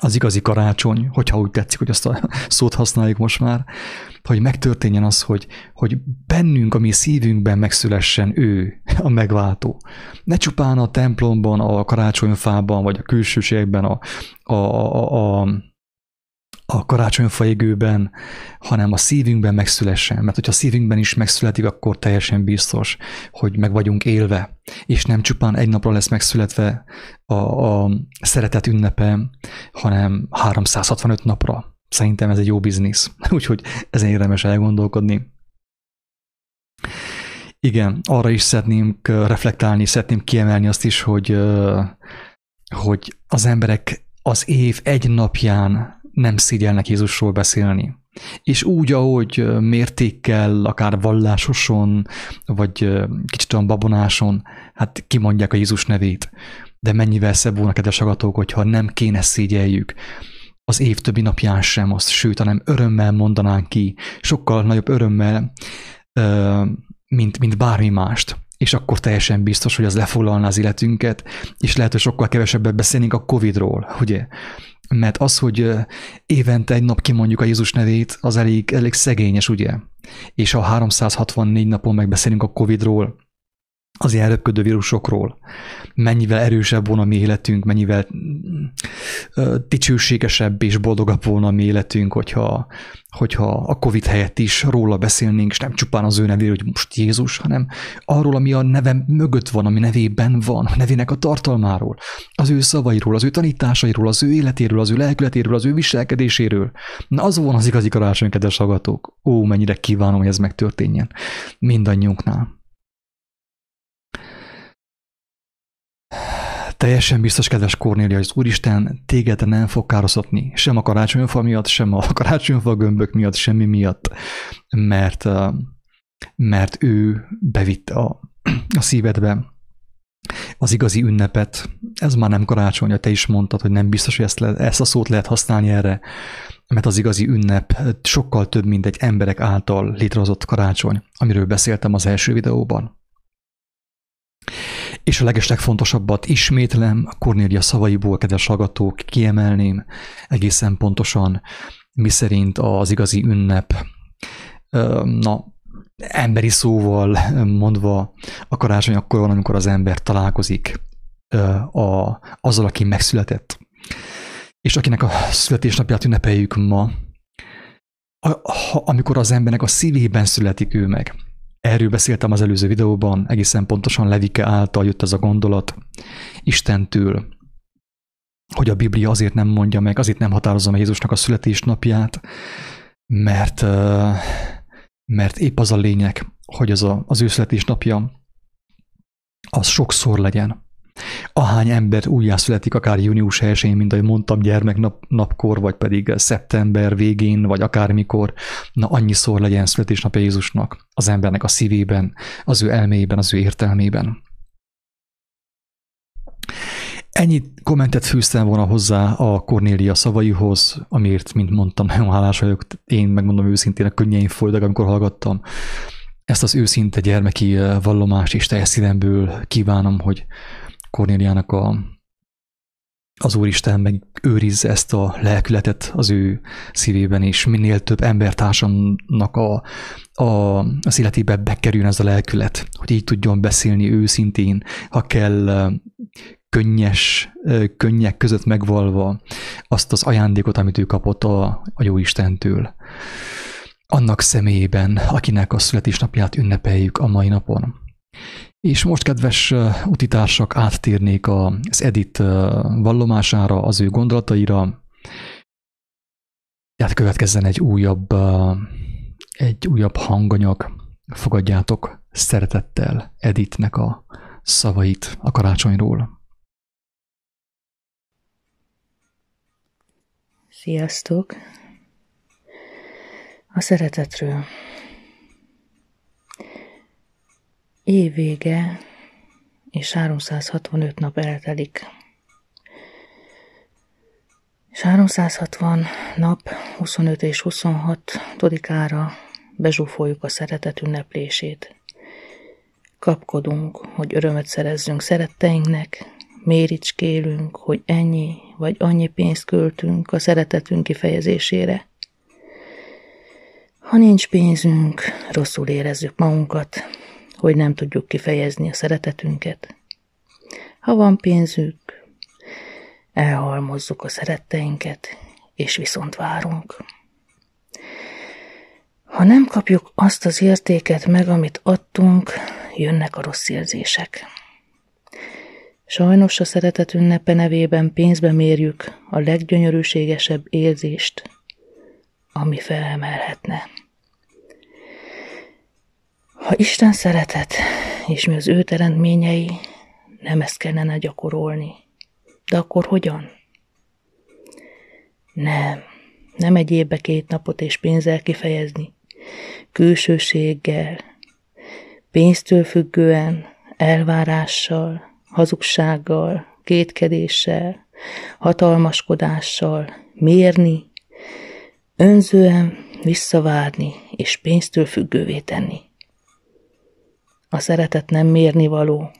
az igazi karácsony, hogyha úgy tetszik, hogy azt a szót használjuk most már, hogy megtörténjen az, hogy, hogy bennünk, a mi szívünkben megszülessen ő, a megváltó. Ne csupán a templomban, a karácsonyfában, vagy a külsőségben, a, a, a, a a karácsonyfa égőben, hanem a szívünkben megszülessen. Mert hogyha a szívünkben is megszületik, akkor teljesen biztos, hogy meg vagyunk élve, és nem csupán egy napra lesz megszületve a, a szeretet ünnepe, hanem 365 napra. Szerintem ez egy jó biznisz, úgyhogy ezen érdemes elgondolkodni. Igen, arra is szeretném reflektálni, szeretném kiemelni azt is, hogy, hogy az emberek az év egy napján nem szégyelnek Jézusról beszélni. És úgy, ahogy mértékkel, akár vallásoson, vagy kicsit olyan babonáson, hát kimondják a Jézus nevét. De mennyivel szebb volna, kedves agatók, hogyha nem kéne szégyeljük az év többi napján sem azt, sőt, hanem örömmel mondanánk ki, sokkal nagyobb örömmel, mint, mint bármi mást és akkor teljesen biztos, hogy az lefoglalná az életünket, és lehet, hogy sokkal kevesebbet beszélnénk a Covid-ról, ugye? Mert az, hogy évente egy nap kimondjuk a Jézus nevét, az elég, elég szegényes, ugye? És ha 364 napon megbeszélünk a Covid-ról, az ilyen röpködő vírusokról, mennyivel erősebb volna a mi életünk, mennyivel dicsőségesebb és boldogabb volna a mi életünk, hogyha, hogyha a Covid helyett is róla beszélnénk, és nem csupán az ő nevéről, hogy most Jézus, hanem arról, ami a neve mögött van, ami nevében van, a nevének a tartalmáról, az ő szavairól, az ő tanításairól, az ő életéről, az ő lelkületéről, az ő viselkedéséről. Na az van az igazi karácsony, kedves hallgatók. Ó, mennyire kívánom, hogy ez megtörténjen mindannyiunknál. Teljesen biztos, kedves Kornélia, hogy az Úristen téged nem fog károztatni, sem a karácsonyfa miatt, sem a karácsonyfa gömbök miatt, semmi miatt, mert, mert ő bevitte a, a szívedbe az igazi ünnepet. Ez már nem karácsony, te is mondtad, hogy nem biztos, hogy ezt, le, ezt a szót lehet használni erre, mert az igazi ünnep sokkal több, mint egy emberek által létrehozott karácsony, amiről beszéltem az első videóban. És a legeslegfontosabbat ismétlem, Kornélia szavaiból, kedves hallgatók, kiemelném egészen pontosan, miszerint az igazi ünnep, na, emberi szóval mondva, a karácsony akkor van, amikor az ember találkozik a, azzal, aki megszületett. És akinek a születésnapját ünnepeljük ma, a, a, amikor az embernek a szívében születik ő meg, Erről beszéltem az előző videóban, egészen pontosan Levike által jött ez a gondolat Istentől, hogy a Biblia azért nem mondja meg, azért nem határozza meg Jézusnak a születésnapját, mert, mert épp az a lényeg, hogy az, a, az ő születésnapja az sokszor legyen. Ahány ember újjászületik, akár június 1-én, mint ahogy mondtam, gyermeknap, napkor, vagy pedig szeptember végén, vagy akármikor, na annyiszor legyen születésnapja Jézusnak az embernek a szívében, az ő elméjében, az ő értelmében. Ennyi kommentet fűztem volna hozzá a Cornélia szavaihoz, amiért, mint mondtam, nagyon hálás vagyok. Én megmondom őszintén, a könnyeim folytak, amikor hallgattam ezt az őszinte gyermeki vallomást, és teljes szívemből kívánom, hogy Cornéliának a az Úristen meg őrizze ezt a lelkületet az ő szívében, és minél több embertársamnak a, a, az életébe bekerüljön ez a lelkület, hogy így tudjon beszélni őszintén, ha kell könnyes, könnyek között megvalva azt az ajándékot, amit ő kapott a, a jó Istentől. Annak személyében, akinek a születésnapját ünnepeljük a mai napon. És most, kedves utitársak, áttérnék az Edit vallomására, az ő gondolataira. Tehát következzen egy újabb, egy újabb hanganyag. Fogadjátok szeretettel Editnek a szavait a karácsonyról. Sziasztok! A szeretetről. Év vége, és 365 nap eltelik. És 360 nap, 25 és 26 todikára bezsúfoljuk a szeretet ünneplését. Kapkodunk, hogy örömöt szerezzünk szeretteinknek, méricskélünk, hogy ennyi vagy annyi pénzt költünk a szeretetünk kifejezésére. Ha nincs pénzünk, rosszul érezzük magunkat, hogy nem tudjuk kifejezni a szeretetünket. Ha van pénzük, elhalmozzuk a szeretteinket, és viszont várunk. Ha nem kapjuk azt az értéket meg, amit adtunk, jönnek a rossz érzések. Sajnos a szeretet ünnepe nevében pénzbe mérjük a leggyönyörűségesebb érzést, ami felemelhetne. Ha Isten szeretet, és mi az ő teremtményei, nem ezt kellene gyakorolni. De akkor hogyan? Nem, nem egy évbe két napot és pénzzel kifejezni. Külsőséggel, pénztől függően, elvárással, hazugsággal, kétkedéssel, hatalmaskodással, mérni, önzően visszavárni és pénztől függővé tenni. A szeretet nem mérni való,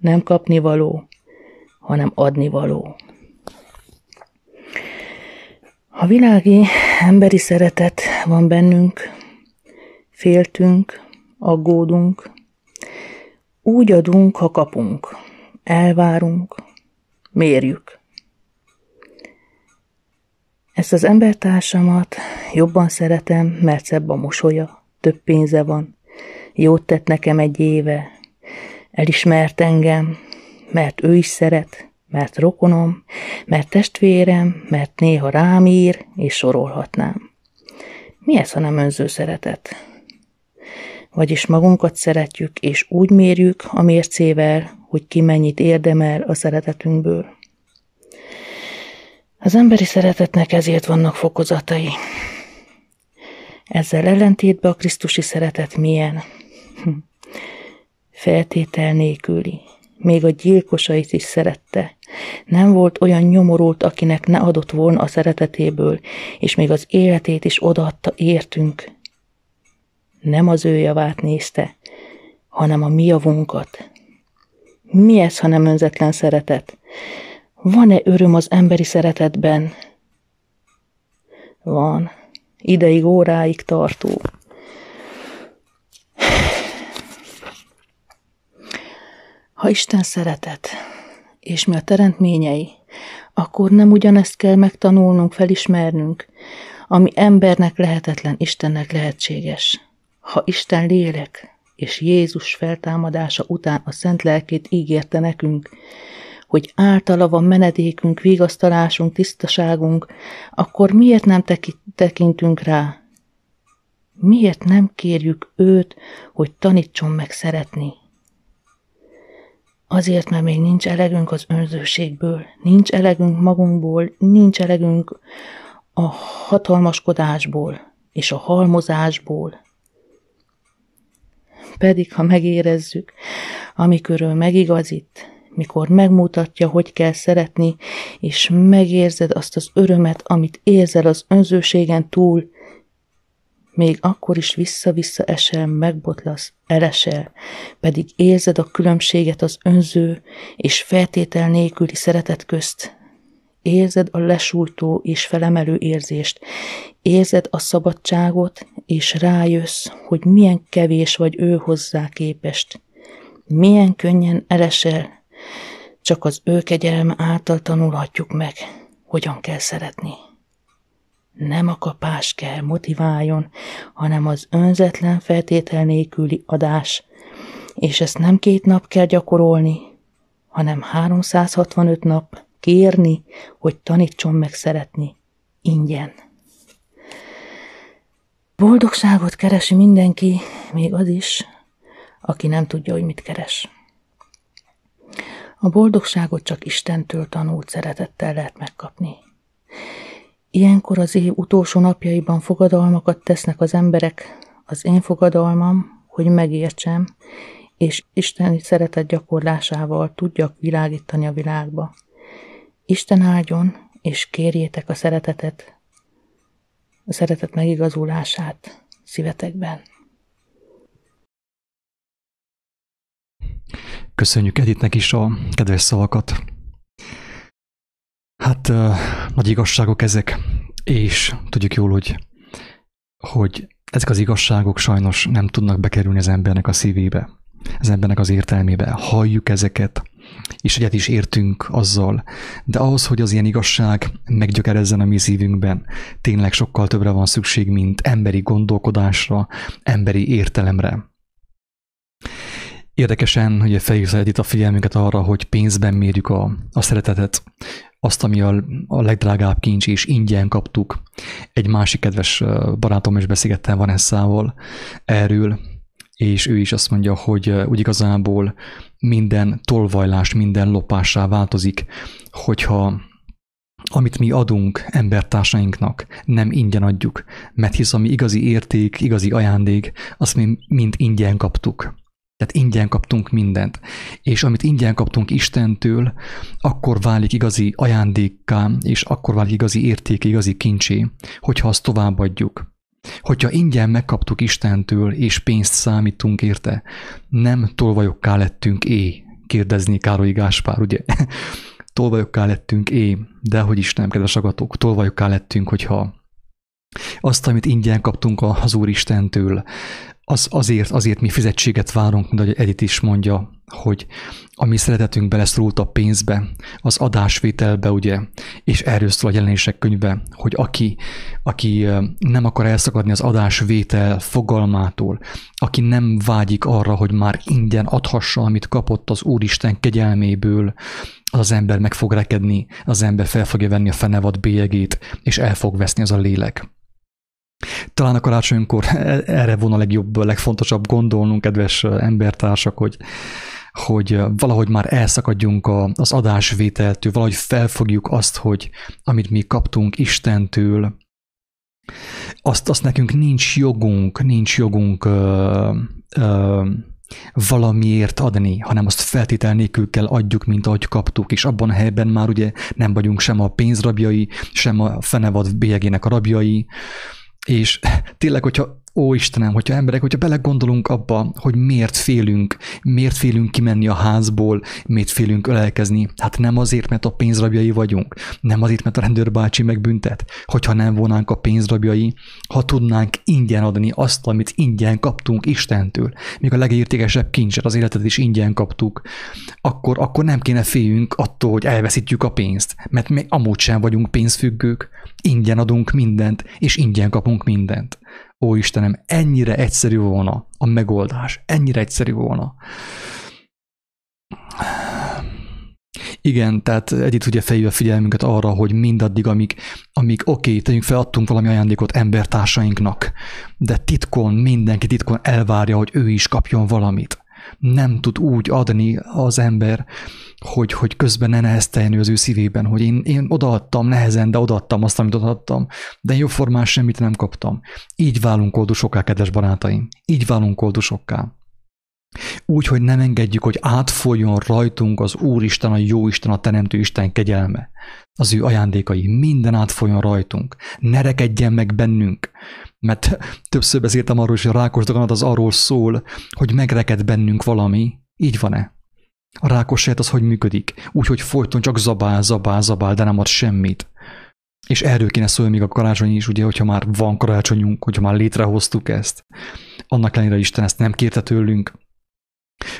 nem kapni való, hanem adni való. A világi emberi szeretet van bennünk, féltünk, aggódunk, úgy adunk, ha kapunk, elvárunk, mérjük. Ezt az embertársamat jobban szeretem, mert szebb a mosolya, több pénze van, jót tett nekem egy éve, elismert engem, mert ő is szeret, mert rokonom, mert testvérem, mert néha rám ír, és sorolhatnám. Mi ez, ha nem önző szeretet? Vagyis magunkat szeretjük, és úgy mérjük a mércével, hogy ki mennyit érdemel a szeretetünkből. Az emberi szeretetnek ezért vannak fokozatai. Ezzel ellentétben a Krisztusi szeretet milyen? Feltétel nélküli. Még a gyilkosait is szerette. Nem volt olyan nyomorult, akinek ne adott volna a szeretetéből, és még az életét is odaadta értünk. Nem az ő javát nézte, hanem a mi javunkat. Mi ez, ha nem önzetlen szeretet? Van-e öröm az emberi szeretetben? Van. Ideig, óráig tartó. Ha Isten szeretet, és mi a teremtményei, akkor nem ugyanezt kell megtanulnunk, felismernünk, ami embernek lehetetlen, Istennek lehetséges. Ha Isten lélek, és Jézus feltámadása után a szent lelkét ígérte nekünk, hogy általa van menedékünk, vigasztalásunk, tisztaságunk, akkor miért nem tekintünk rá? Miért nem kérjük őt, hogy tanítson meg szeretni? Azért, mert még nincs elegünk az önzőségből, nincs elegünk magunkból, nincs elegünk a hatalmaskodásból és a halmozásból. Pedig, ha megérezzük, amikor ő megigazít, mikor megmutatja, hogy kell szeretni, és megérzed azt az örömet, amit érzel az önzőségen túl, még akkor is vissza-vissza esel, megbotlasz, elesel, pedig érzed a különbséget az önző és feltétel nélküli szeretet közt. Érzed a lesújtó és felemelő érzést, érzed a szabadságot, és rájössz, hogy milyen kevés vagy ő hozzá képest. Milyen könnyen elesel, csak az ő kegyelme által tanulhatjuk meg, hogyan kell szeretni. Nem a kapás kell motiváljon, hanem az önzetlen feltétel nélküli adás, és ezt nem két nap kell gyakorolni, hanem 365 nap kérni, hogy tanítson meg szeretni ingyen. Boldogságot keresi mindenki, még az is, aki nem tudja, hogy mit keres. A boldogságot csak Istentől tanult szeretettel lehet megkapni. Ilyenkor az év utolsó napjaiban fogadalmakat tesznek az emberek, az én fogadalmam, hogy megértsem, és isteni szeretet gyakorlásával tudjak világítani a világba. Isten áldjon, és kérjétek a szeretetet, a szeretet megigazulását szívetekben. Köszönjük Editnek is a kedves szavakat. Hát nagy igazságok ezek, és tudjuk jól, hogy, hogy ezek az igazságok sajnos nem tudnak bekerülni az embernek a szívébe, az embernek az értelmébe. Halljuk ezeket, és egyet is értünk azzal, de ahhoz, hogy az ilyen igazság meggyökerezzen a mi szívünkben, tényleg sokkal többre van szükség, mint emberi gondolkodásra, emberi értelemre. Érdekesen, hogy felhívja itt a figyelmünket arra, hogy pénzben mérjük a, a szeretetet, azt, ami a, a legdrágább kincs, és ingyen kaptuk. Egy másik kedves barátom is beszélgettem Vanessával erről, és ő is azt mondja, hogy úgy igazából minden tolvajlás, minden lopássá változik, hogyha amit mi adunk embertársainknak, nem ingyen adjuk, mert hisz ami igazi érték, igazi ajándék, azt mi mind ingyen kaptuk. Tehát ingyen kaptunk mindent. És amit ingyen kaptunk Istentől, akkor válik igazi ajándékká, és akkor válik igazi érték, igazi kincsé, hogyha azt továbbadjuk. Hogyha ingyen megkaptuk Istentől, és pénzt számítunk érte, nem tolvajokká lettünk é, kérdezni Károly Gáspár, ugye? tolvajokká lettünk é, de hogy Isten, kedves agatok, tolvajokká lettünk, hogyha azt, amit ingyen kaptunk az Úr Istentől, az azért, azért mi fizetséget várunk, mint ahogy Edith is mondja, hogy a mi szeretetünk beleszorult a pénzbe, az adásvételbe, ugye, és erről szól a jelenések könyve, hogy aki, aki nem akar elszakadni az adásvétel fogalmától, aki nem vágyik arra, hogy már ingyen adhassa, amit kapott az Úristen kegyelméből, az, az ember meg fog rekedni, az ember fel fogja venni a fenevad bélyegét, és el fog veszni az a lélek. Talán a karácsonykor e- erre volna a legjobb, legfontosabb gondolnunk, kedves embertársak, hogy, hogy valahogy már elszakadjunk az adásvételtől, valahogy felfogjuk azt, hogy amit mi kaptunk Istentől, azt, azt nekünk nincs jogunk, nincs jogunk ö, ö, valamiért adni, hanem azt feltétel nélkül kell adjuk, mint ahogy kaptuk, és abban a helyben már ugye nem vagyunk sem a pénzrabjai, sem a fenevad bélyegének a rabjai, és tényleg, hogyha ó Istenem, hogyha emberek, hogyha belegondolunk abba, hogy miért félünk, miért félünk kimenni a házból, miért félünk ölelkezni, hát nem azért, mert a pénzrabjai vagyunk, nem azért, mert a rendőrbácsi megbüntet, hogyha nem vonánk a pénzrabjai, ha tudnánk ingyen adni azt, amit ingyen kaptunk Istentől, még a legértékesebb kincset, az életet is ingyen kaptuk, akkor, akkor nem kéne féljünk attól, hogy elveszítjük a pénzt, mert mi amúgy sem vagyunk pénzfüggők, ingyen adunk mindent, és ingyen kapunk mindent. Ó Istenem, ennyire egyszerű volna a megoldás, ennyire egyszerű volna. Igen, tehát Edith ugye felhívja a figyelmünket arra, hogy mindaddig, amíg, amíg oké, okay, tegyünk fel, adtunk valami ajándékot embertársainknak, de titkon, mindenki titkon elvárja, hogy ő is kapjon valamit nem tud úgy adni az ember, hogy, hogy közben ne nehezteljen az ő szívében, hogy én, én odaadtam nehezen, de odaadtam azt, amit odaadtam, de jó formán semmit nem kaptam. Így válunk oldusokká, kedves barátaim. Így válunk oldusokká. Úgy, hogy nem engedjük, hogy átfoljon rajtunk az Úristen, a Jóisten, a Teremtő Isten kegyelme. Az ő ajándékai, minden átfoljon rajtunk. Ne rekedjen meg bennünk. Mert többször beszéltem arról, hogy a rákos daganat az arról szól, hogy megreked bennünk valami. Így van-e? A rákos az hogy működik? Úgy, hogy folyton csak zabál, zabál, zabál, de nem ad semmit. És erről kéne szólni még a karácsony is, ugye, hogyha már van karácsonyunk, hogyha már létrehoztuk ezt. Annak ellenére Isten ezt nem kérte tőlünk,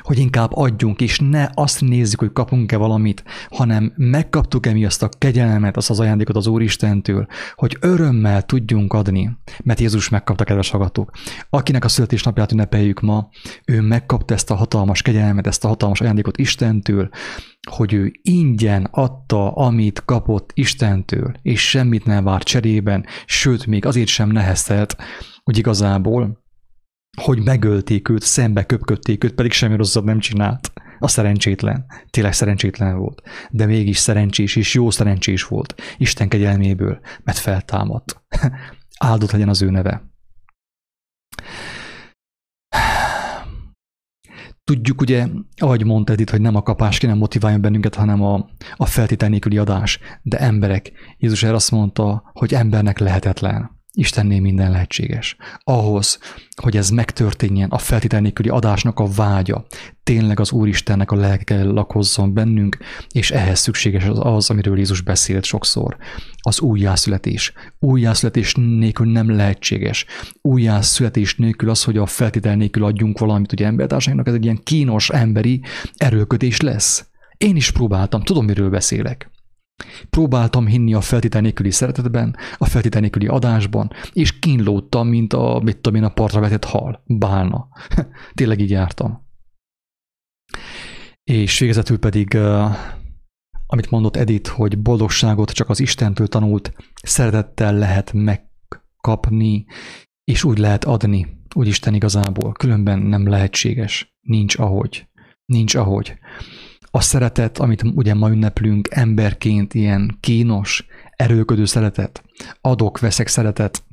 hogy inkább adjunk, és ne azt nézzük, hogy kapunk-e valamit, hanem megkaptuk-e mi azt a kegyelmet, azt az ajándékot az Úristentől, hogy örömmel tudjunk adni, mert Jézus megkapta, kedves hallgatók. Akinek a születésnapját ünnepeljük ma, ő megkapta ezt a hatalmas kegyelmet, ezt a hatalmas ajándékot Istentől, hogy ő ingyen adta, amit kapott Istentől, és semmit nem várt cserében, sőt, még azért sem neheztelt, hogy igazából hogy megölték őt, szembe köpködték őt, pedig semmi rosszat nem csinált. A szerencsétlen. Tényleg szerencsétlen volt. De mégis szerencsés és jó szerencsés volt. Isten kegyelméből, mert feltámadt. Áldott legyen az ő neve. Tudjuk ugye, ahogy mondtad itt, hogy nem a kapás ki nem motiváljon bennünket, hanem a, a feltétel nélküli adás. De emberek, Jézus erre azt mondta, hogy embernek lehetetlen. Istennél minden lehetséges. Ahhoz, hogy ez megtörténjen, a feltétel nélküli adásnak a vágya, tényleg az Úristennek a lelke lakozzon bennünk, és ehhez szükséges az, az amiről Jézus beszélt sokszor. Az újjászületés. Újjászületés nélkül nem lehetséges. Újjászületés nélkül az, hogy a feltétel nélkül adjunk valamit ugye embertársainknak, ez egy ilyen kínos emberi erőködés lesz. Én is próbáltam, tudom, miről beszélek. Próbáltam hinni a feltétel nélküli szeretetben, a feltétel nélküli adásban, és kínlódtam, mint a, mit tudom én, a partra vetett hal, bálna. Tényleg így jártam. És végezetül pedig, amit mondott Edith, hogy boldogságot csak az Istentől tanult szeretettel lehet megkapni, és úgy lehet adni, úgy Isten igazából. Különben nem lehetséges. Nincs ahogy. Nincs ahogy a szeretet, amit ugye ma ünneplünk emberként, ilyen kínos, erőködő szeretet, adok-veszek szeretet,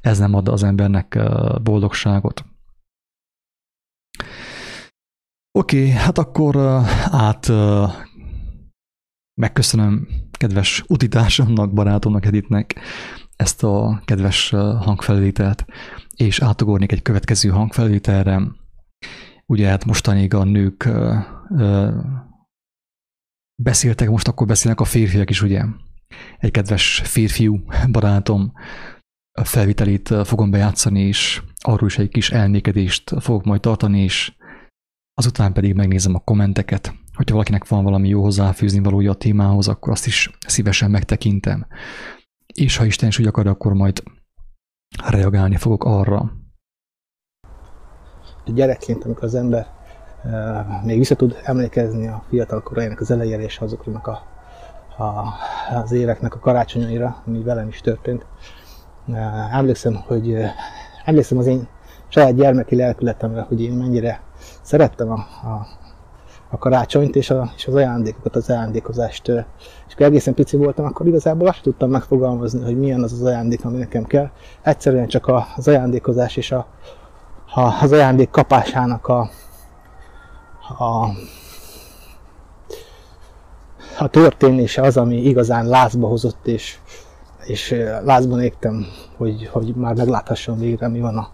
ez nem ad az embernek boldogságot. Oké, hát akkor át megköszönöm kedves utitársamnak, barátomnak, Editnek ezt a kedves hangfelvételt, és átugornék egy következő hangfelvételre. Ugye hát mostanig a nők beszéltek, most akkor beszélnek a férfiak is, ugye? Egy kedves férfiú barátom felvitelét fogom bejátszani, és arról is egy kis elnékedést fogok majd tartani, és azután pedig megnézem a kommenteket. Hogyha valakinek van valami jó hozzáfűzni valója a témához, akkor azt is szívesen megtekintem. És ha Isten is úgy akar, akkor majd reagálni fogok arra. Gyerekként, amikor az ember még vissza tud emlékezni a fiatal korainak az elejére és azoknak a, a, az éveknek a karácsonyaira, ami velem is történt. Emlékszem, hogy emlékszem az én saját gyermeki lelkületemre, hogy én mennyire szerettem a, a, a karácsonyt és, a, és az ajándékokat, az ajándékozást. És akkor egészen pici voltam, akkor igazából azt tudtam megfogalmazni, hogy milyen az az ajándék, ami nekem kell. Egyszerűen csak az ajándékozás és a, a, az ajándék kapásának a, a, a történése az, ami igazán lázba hozott, és, és lázban égtem, hogy, hogy már megláthassam végre, mi van a,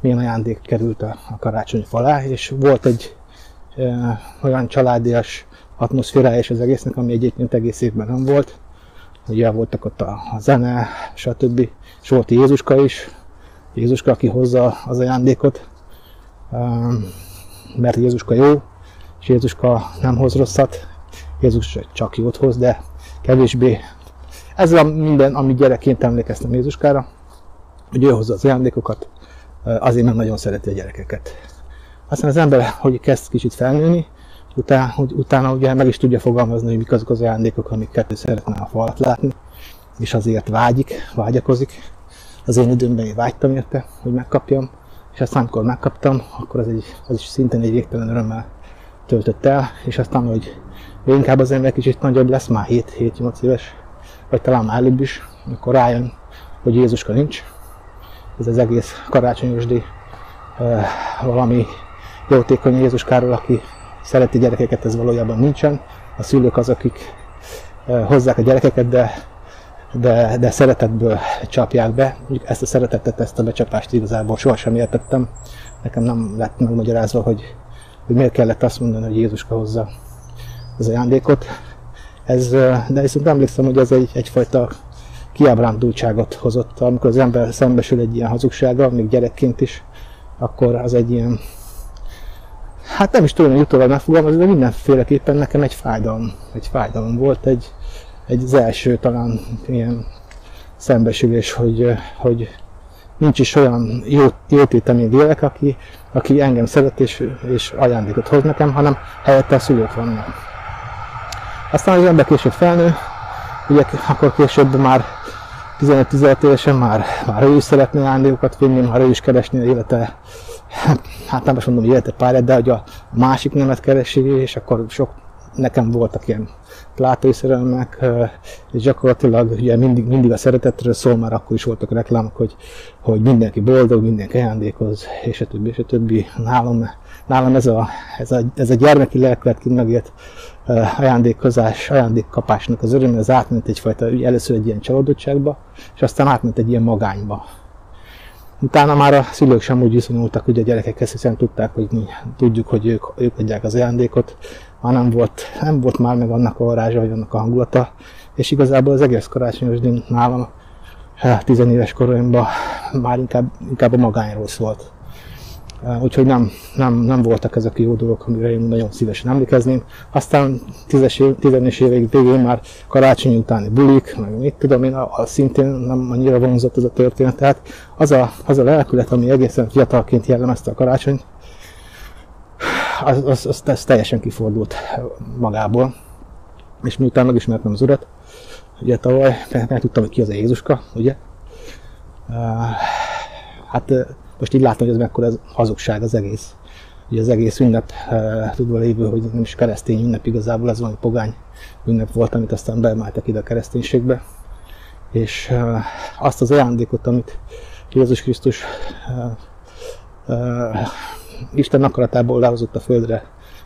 milyen ajándék került a, a karácsony falá, és volt egy e, olyan családias atmoszférája és az egésznek, ami egyébként egész évben nem volt. Ugye voltak ott a, a zene, stb. És volt Jézuska is, Jézuska, aki hozza az ajándékot mert Jézuska jó, és Jézuska nem hoz rosszat, Jézus csak jót hoz, de kevésbé. Ez a minden, ami gyerekként emlékeztem Jézuskára, hogy ő hozza az ajándékokat, azért mert nagyon szereti a gyerekeket. Aztán az ember, hogy kezd kicsit felnőni, utána, hogy utána ugye meg is tudja fogalmazni, hogy mik azok az ajándékok, amiket ő szeretne a falat látni, és azért vágyik, vágyakozik. Az én időmben én vágytam érte, hogy megkapjam, és aztán amikor megkaptam, akkor az, egy, az is szintén egy végtelen örömmel töltött el, és aztán, hogy inkább az ember kicsit nagyobb lesz, már 7-8 éves, vagy talán már előbb is, amikor rájön, hogy Jézuska nincs. Ez az egész karácsonyosdi valami jótékony Jézuskáról, aki szereti gyerekeket, ez valójában nincsen. A szülők az, akik hozzák a gyerekeket, de, de, de szeretetből csapják be. Mondjuk ezt a szeretetet, ezt a becsapást igazából sohasem értettem. Nekem nem lett megmagyarázva, hogy, hogy miért kellett azt mondani, hogy Jézuska hozza az ajándékot. Ez, de viszont emlékszem, hogy ez egy, egyfajta kiábrándultságot hozott, amikor az ember szembesül egy ilyen hazugsággal, még gyerekként is, akkor az egy ilyen, hát nem is tudom, hogy utólag megfogalmazni, de mindenféleképpen nekem egy fájdalom, egy fájdalom volt, egy, egy az első talán ilyen szembesülés, hogy, hogy nincs is olyan jó, jótétemű lélek, aki, aki engem szeret és, és ajándékot hoz nekem, hanem helyette a szülők vannak. Aztán az ember később felnő, ugye akkor később már 15-16 évesen már, már ő is szeretné ajándékokat vinni, már ő is keresni a élete, hát nem azt mondom, élete párját, de hogy a másik nemet keresi, és akkor sok nekem voltak ilyen plátói szerelmek, és gyakorlatilag ugye mindig, mindig a szeretetről szól, már akkor is voltak reklámok, hogy, hogy mindenki boldog, mindenki ajándékoz, és a többi, és a többi. Nálam, nálam ez, a, ez, a, ez a gyermeki lelkületként megélt ajándékozás, ajándékkapásnak az öröm, az átment egyfajta, először egy ilyen csalódottságba, és aztán átment egy ilyen magányba. Utána már a szülők sem úgy viszonyultak, hogy a gyerekekhez, hiszen tudták, hogy mi tudjuk, hogy ők, ők adják az ajándékot, már volt, nem volt már meg annak a varázsa, vagy annak a hangulata, és igazából az egész karácsonyos din nálam tizenéves koromban már inkább, inkább a magányról szólt. Úgyhogy nem, nem, nem voltak ezek a jó dolgok, amire én nagyon szívesen emlékezném. Aztán tízes év, tizenes évek végén már karácsony utáni bulik, meg mit tudom én, a, szintén nem annyira vonzott ez a történet. Tehát az a, az a lelkület, ami egészen fiatalként jellemezte a karácsonyt, az, az, az, az teljesen kifordult magából. És miután megismertem az urat, ugye tavaly, mert tudtam, hogy ki az a Jézuska, ugye? Hát most így látom, hogy ez mekkora ez hazugság az egész. Ugye az egész ünnep tudva lévő, hogy nem is keresztény ünnep igazából, ez valami pogány ünnep volt, amit aztán beemeltek ide a kereszténységbe. És azt az ajándékot, amit Jézus Krisztus Isten akaratából lehozott a földre,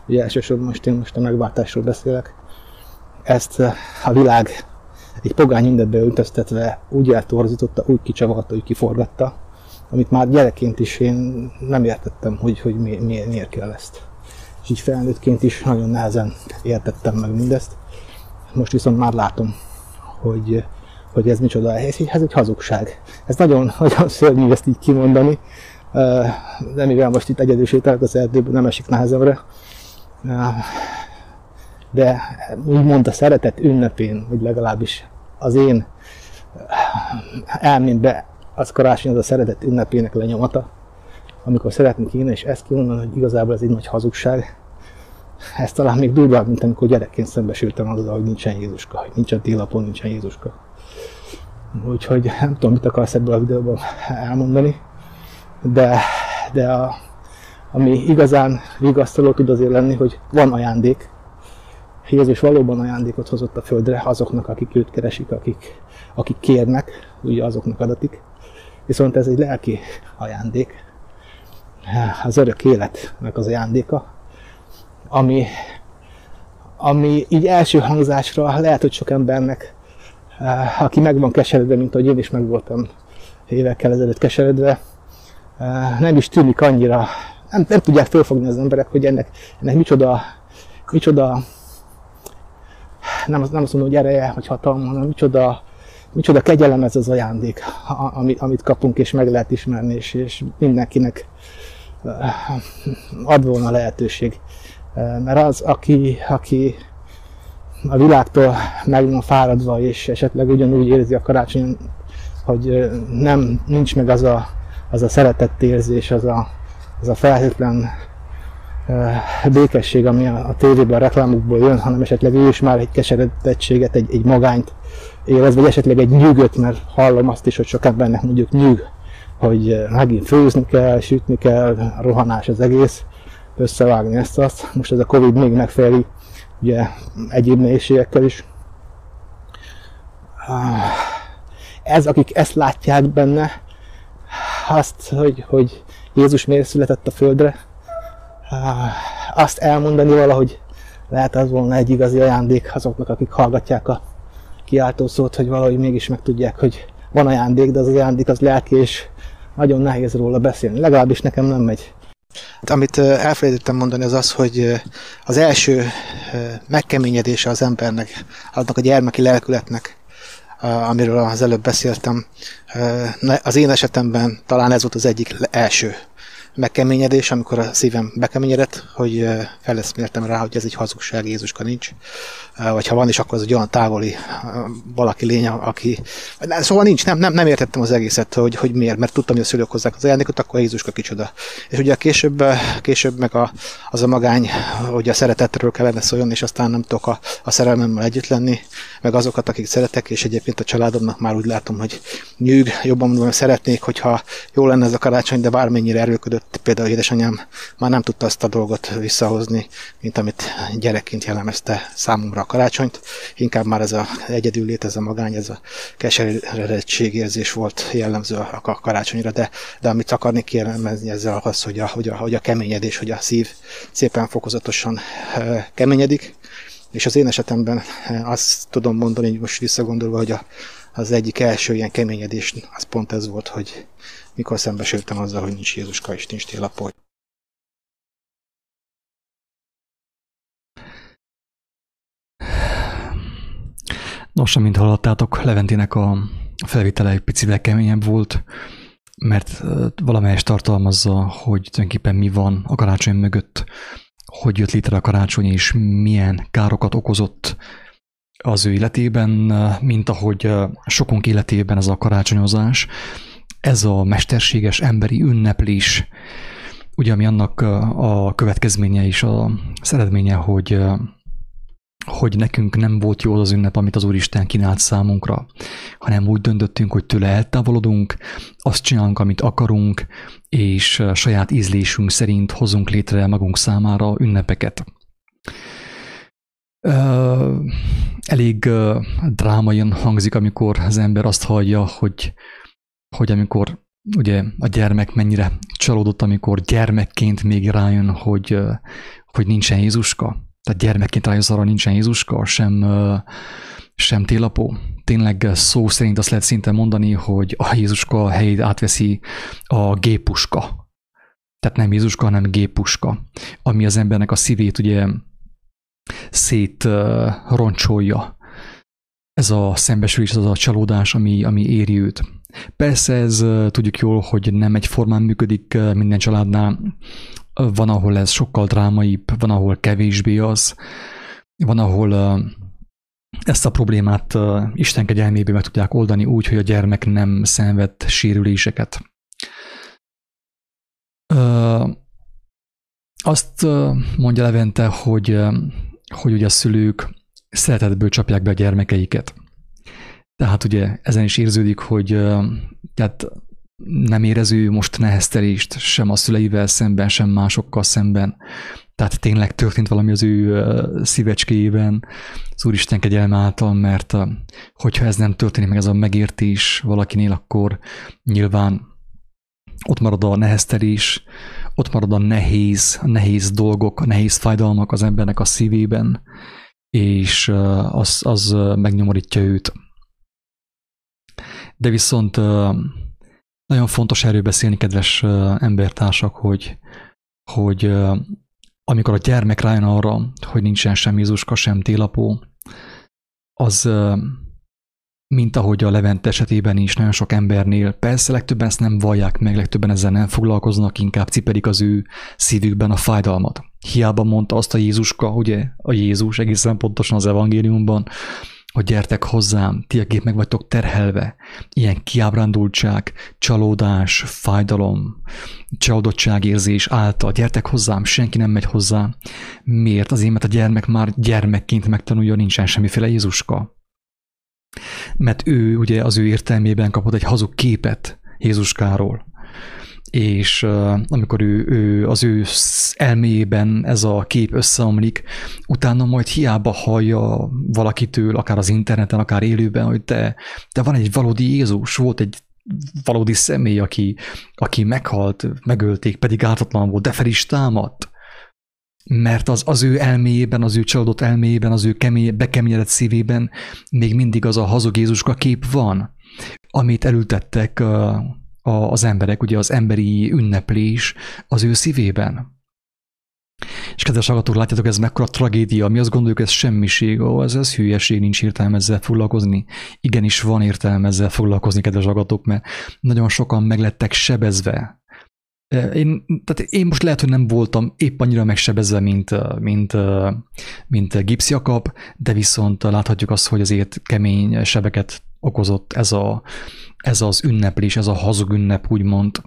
ugye elsősorban most én most a megváltásról beszélek, ezt a világ egy pogány ünnepbe öltöztetve úgy eltorzította, úgy kicsavarta, úgy kiforgatta, amit már gyerekként is én nem értettem, hogy, hogy mi, mi, miért kell ezt. És így felnőttként is nagyon nehezen értettem meg mindezt. Most viszont már látom, hogy, hogy ez micsoda, ez, ez egy hazugság. Ez nagyon, nagyon szörnyű ezt így kimondani, de mivel most itt egyedül sétálok az erdőben, nem esik nehezemre. De úgymond a szeretet ünnepén, vagy legalábbis az én elmémbe az karácsony az a szeretet ünnepének lenyomata, amikor szeretni kéne, és ezt kimondani, hogy igazából ez egy nagy hazugság. Ez talán még durvább, mint amikor gyerekként szembesültem azzal, hogy nincsen Jézuska, hogy nincsen télapon, nincsen Jézuska. Úgyhogy nem tudom, mit akarsz ebből a videóban elmondani, de, de a, ami igazán vigasztaló tud azért lenni, hogy van ajándék. Jézus valóban ajándékot hozott a földre azoknak, akik őt keresik, akik, akik kérnek, ugye azoknak adatik viszont ez egy lelki ajándék, az örök életnek az ajándéka, ami, ami így első hangzásra lehet, hogy sok embernek, eh, aki meg van keseredve, mint ahogy én is meg voltam évekkel ezelőtt keseredve, nem is tűnik annyira, nem, nem tudják fölfogni az emberek, hogy ennek, ennek micsoda, micsoda nem, nem azt mondom, hogy ereje, vagy hatalma, hanem micsoda micsoda kegyelem ez az ajándék, amit, kapunk, és meg lehet ismerni, és, és mindenkinek ad volna lehetőség. Eh, mert az, aki, aki a világtól meg van fáradva, és esetleg ugyanúgy érzi a karácsony, hogy nem, nincs meg az a, az a szeretettérzés, az a, az a felhőtlen békesség, ami a, a tévében, a reklámokból jön, hanem esetleg ő is már egy keseredettséget, egy, egy magányt érez, vagy esetleg egy nyűgöt, mert hallom azt is, hogy sok embernek mondjuk nyűg, hogy megint főzni kell, sütni kell, rohanás az egész, összevágni ezt azt. Most ez a Covid még megfeleli, ugye egyéb nehézségekkel is. Ez, akik ezt látják benne, azt, hogy, hogy Jézus miért született a földre, azt elmondani valahogy lehet az volna egy igazi ajándék azoknak, akik hallgatják a kiáltó szót, hogy valahogy mégis megtudják, hogy van ajándék, de az ajándék az lelki, és nagyon nehéz róla beszélni. Legalábbis nekem nem megy. Amit elfelejtettem mondani, az az, hogy az első megkeményedése az embernek, annak a gyermeki lelkületnek, amiről az előbb beszéltem, az én esetemben talán ez volt az egyik első megkeményedés, amikor a szívem bekeményedett, hogy feleszméltem rá, hogy ez egy hazugság, Jézuska nincs. Vagy ha van is, akkor az egy olyan távoli valaki lény, aki... Szóval nincs, nem, nem, nem értettem az egészet, hogy, hogy miért, mert tudtam, hogy a szülők hozzák az ajándékot, akkor Jézuska kicsoda. És ugye később, később meg a, az a magány, hogy a szeretetről kellene szóljon, és aztán nem tudok a, a szerelmemmel együtt lenni, meg azokat, akik szeretek, és egyébként a családomnak már úgy látom, hogy nyűg, jobban mondom, szeretnék, hogyha jó lenne ez a karácsony, de bármennyire erőködött például édesanyám már nem tudta azt a dolgot visszahozni, mint amit gyerekként jellemezte számomra a karácsonyt. Inkább már ez a egyedüllét, ez a magány, ez a keseredettségérzés volt jellemző a karácsonyra, de, de amit akarni kiemelni ezzel az, hogy a, hogy, a, hogy a keményedés, hogy a szív szépen fokozatosan keményedik, és az én esetemben azt tudom mondani, hogy most visszagondolva, hogy a, az egyik első ilyen keményedés az pont ez volt, hogy mikor szembesültem azzal, hogy nincs Jézuska és nincs télapó. Nos, amint hallottátok, Leventének a felvétele egy picivel keményebb volt, mert valamelyest tartalmazza, hogy tulajdonképpen mi van a karácsony mögött, hogy jött létre a karácsony, és milyen károkat okozott az ő életében, mint ahogy sokunk életében ez a karácsonyozás, ez a mesterséges emberi ünneplés, ugye ami annak a következménye is a eredménye, hogy hogy nekünk nem volt jó az, ünnep, amit az Úristen kínált számunkra, hanem úgy döntöttünk, hogy tőle eltávolodunk, azt csinálunk, amit akarunk, és saját ízlésünk szerint hozunk létre magunk számára ünnepeket. Elég drámaian hangzik, amikor az ember azt hallja, hogy hogy amikor ugye a gyermek mennyire csalódott, amikor gyermekként még rájön, hogy, hogy nincsen Jézuska. Tehát gyermekként rájön arra, nincsen Jézuska, sem, sem télapó. Tényleg szó szerint azt lehet szinte mondani, hogy a Jézuska helyét átveszi a gépuska. Tehát nem Jézuska, hanem gépuska, ami az embernek a szívét ugye szét roncsolja. Ez a szembesülés, az a csalódás, ami, ami éri őt. Persze ez tudjuk jól, hogy nem egyformán működik minden családnál. Van, ahol ez sokkal drámaibb, van, ahol kevésbé az. Van, ahol ezt a problémát Isten kegyelméből meg tudják oldani úgy, hogy a gyermek nem szenved sérüléseket. Azt mondja Levente, hogy, hogy ugye a szülők szeretetből csapják be a gyermekeiket. Tehát ugye ezen is érződik, hogy tehát nem érező most neheztelést sem a szüleivel szemben, sem másokkal szemben. Tehát tényleg történt valami az ő szívecskéjében, az Úristen kegyelme által, mert hogyha ez nem történik meg, ez a megértés valakinél, akkor nyilván ott marad a neheztelés, ott marad a nehéz, a nehéz dolgok, a nehéz fájdalmak az embernek a szívében, és az, az megnyomorítja őt. De viszont nagyon fontos erről beszélni, kedves embertársak, hogy, hogy amikor a gyermek rájön arra, hogy nincsen sem Jézuska, sem télapó, az mint ahogy a Levent esetében is nagyon sok embernél, persze legtöbben ezt nem vallják meg, legtöbben ezzel nem foglalkoznak, inkább cipedik az ő szívükben a fájdalmat. Hiába mondta azt a Jézuska, ugye a Jézus egészen pontosan az evangéliumban, hogy gyertek hozzám, ti, akik meg vagytok terhelve, ilyen kiábrándultság, csalódás, fájdalom, csalódottságérzés által, gyertek hozzám, senki nem megy hozzá. Miért? Azért, mert a gyermek már gyermekként megtanulja, nincsen semmiféle Jézuska. Mert ő ugye az ő értelmében kapott egy hazug képet Jézuskáról és uh, amikor ő, ő az ő elméjében ez a kép összeomlik, utána majd hiába hallja valakitől, akár az interneten, akár élőben, hogy te, te van egy valódi Jézus, volt egy valódi személy, aki, aki meghalt, megölték, pedig ártatlan volt, de fel is támadt. mert az, az ő elméjében, az ő csalódott elméjében, az ő kemény, bekeményedett szívében még mindig az a hazug Jézuska kép van, amit elültettek az emberek, ugye az emberi ünneplés az ő szívében. És kedves hallgatók, látjátok, ez mekkora tragédia, mi azt gondoljuk, ez semmiség, ó, ez, ez hülyeség, nincs értelme ezzel foglalkozni. Igenis van értelme ezzel foglalkozni, kedves hallgatók, mert nagyon sokan meglettek sebezve. Én, tehát én most lehet, hogy nem voltam épp annyira megsebezve, mint, mint, mint Gibbs Jakab, de viszont láthatjuk azt, hogy azért kemény sebeket okozott ez, a, ez az ünneplés, ez a hazug ünnep, úgymond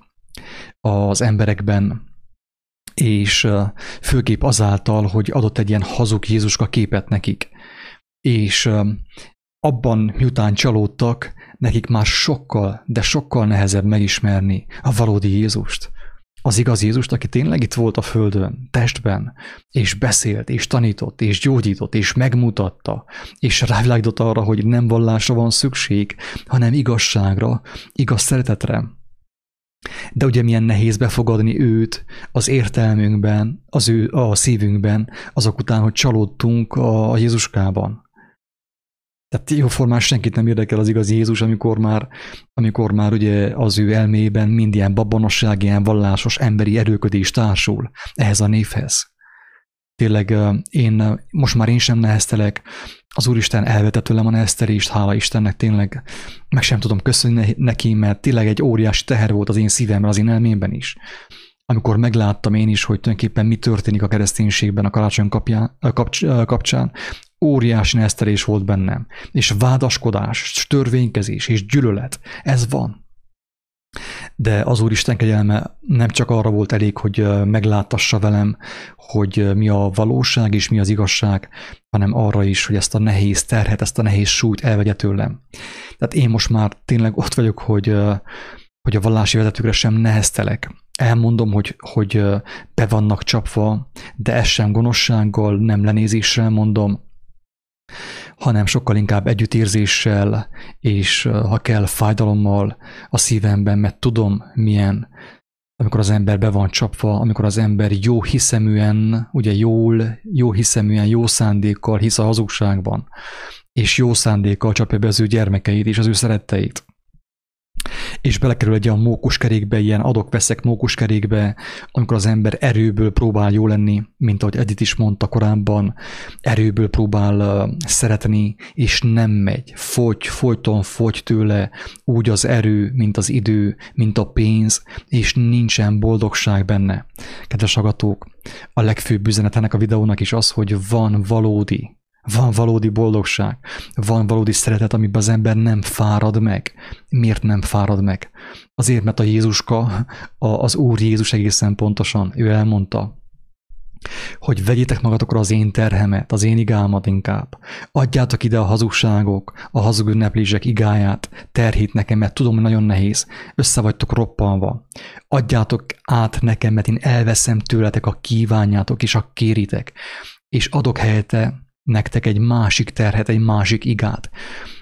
az emberekben, és főképp azáltal, hogy adott egy ilyen hazug Jézuska képet nekik. És abban, miután csalódtak, nekik már sokkal, de sokkal nehezebb megismerni a valódi Jézust. Az igaz Jézust, aki tényleg itt volt a földön, testben, és beszélt, és tanított, és gyógyított, és megmutatta, és rávilágított arra, hogy nem vallásra van szükség, hanem igazságra, igaz szeretetre, de ugye milyen nehéz befogadni őt az értelmünkben, az ő a szívünkben, azok után, hogy csalódtunk a Jézuskában. Tehát jóformán senkit nem érdekel az igazi Jézus, amikor már, amikor már ugye az ő elmében mind ilyen babonosság, ilyen vallásos emberi erőködés társul ehhez a névhez. Tényleg én, most már én sem neheztelek, az Úristen elvetett tőlem a neheztelést, hála Istennek tényleg meg sem tudom köszönni neki, mert tényleg egy óriási teher volt az én szívemben, az én elmémben is. Amikor megláttam én is, hogy tulajdonképpen mi történik a kereszténységben a karácsony kapján, kapcs, kapcsán, óriási neheztelés volt bennem. És vádaskodás, törvénykezés és gyűlölet, ez van de az Úristen kegyelme nem csak arra volt elég, hogy meglátassa velem, hogy mi a valóság és mi az igazság, hanem arra is, hogy ezt a nehéz terhet, ezt a nehéz súlyt elvegye tőlem. Tehát én most már tényleg ott vagyok, hogy, hogy a vallási vezetőkre sem neheztelek. Elmondom, hogy, hogy be vannak csapva, de ez sem gonoszsággal, nem lenézéssel mondom, hanem sokkal inkább együttérzéssel, és ha kell fájdalommal a szívemben, mert tudom milyen, amikor az ember be van csapva, amikor az ember jó hiszeműen, ugye jól, jó hiszeműen, jó szándékkal hisz a hazugságban, és jó szándékkal csapja be az ő gyermekeit és az ő szeretteit és belekerül egy olyan mókuskerékbe, ilyen adok-veszek mókuskerékbe, amikor az ember erőből próbál jó lenni, mint ahogy Edith is mondta korábban, erőből próbál szeretni, és nem megy, fogy, folyton fogy tőle úgy az erő, mint az idő, mint a pénz, és nincsen boldogság benne. Kedves agatók, a legfőbb üzenet ennek a videónak is az, hogy van valódi van valódi boldogság, van valódi szeretet, amiben az ember nem fárad meg. Miért nem fárad meg? Azért, mert a Jézuska, az Úr Jézus egészen pontosan, ő elmondta, hogy vegyétek magatokra az én terhemet, az én igámat inkább. Adjátok ide a hazugságok, a hazug ünneplések igáját, terhét nekem, mert tudom, hogy nagyon nehéz. Össze vagytok roppanva. Adjátok át nekem, mert én elveszem tőletek a kívánjátok és a kéritek, és adok helyette nektek egy másik terhet, egy másik igát.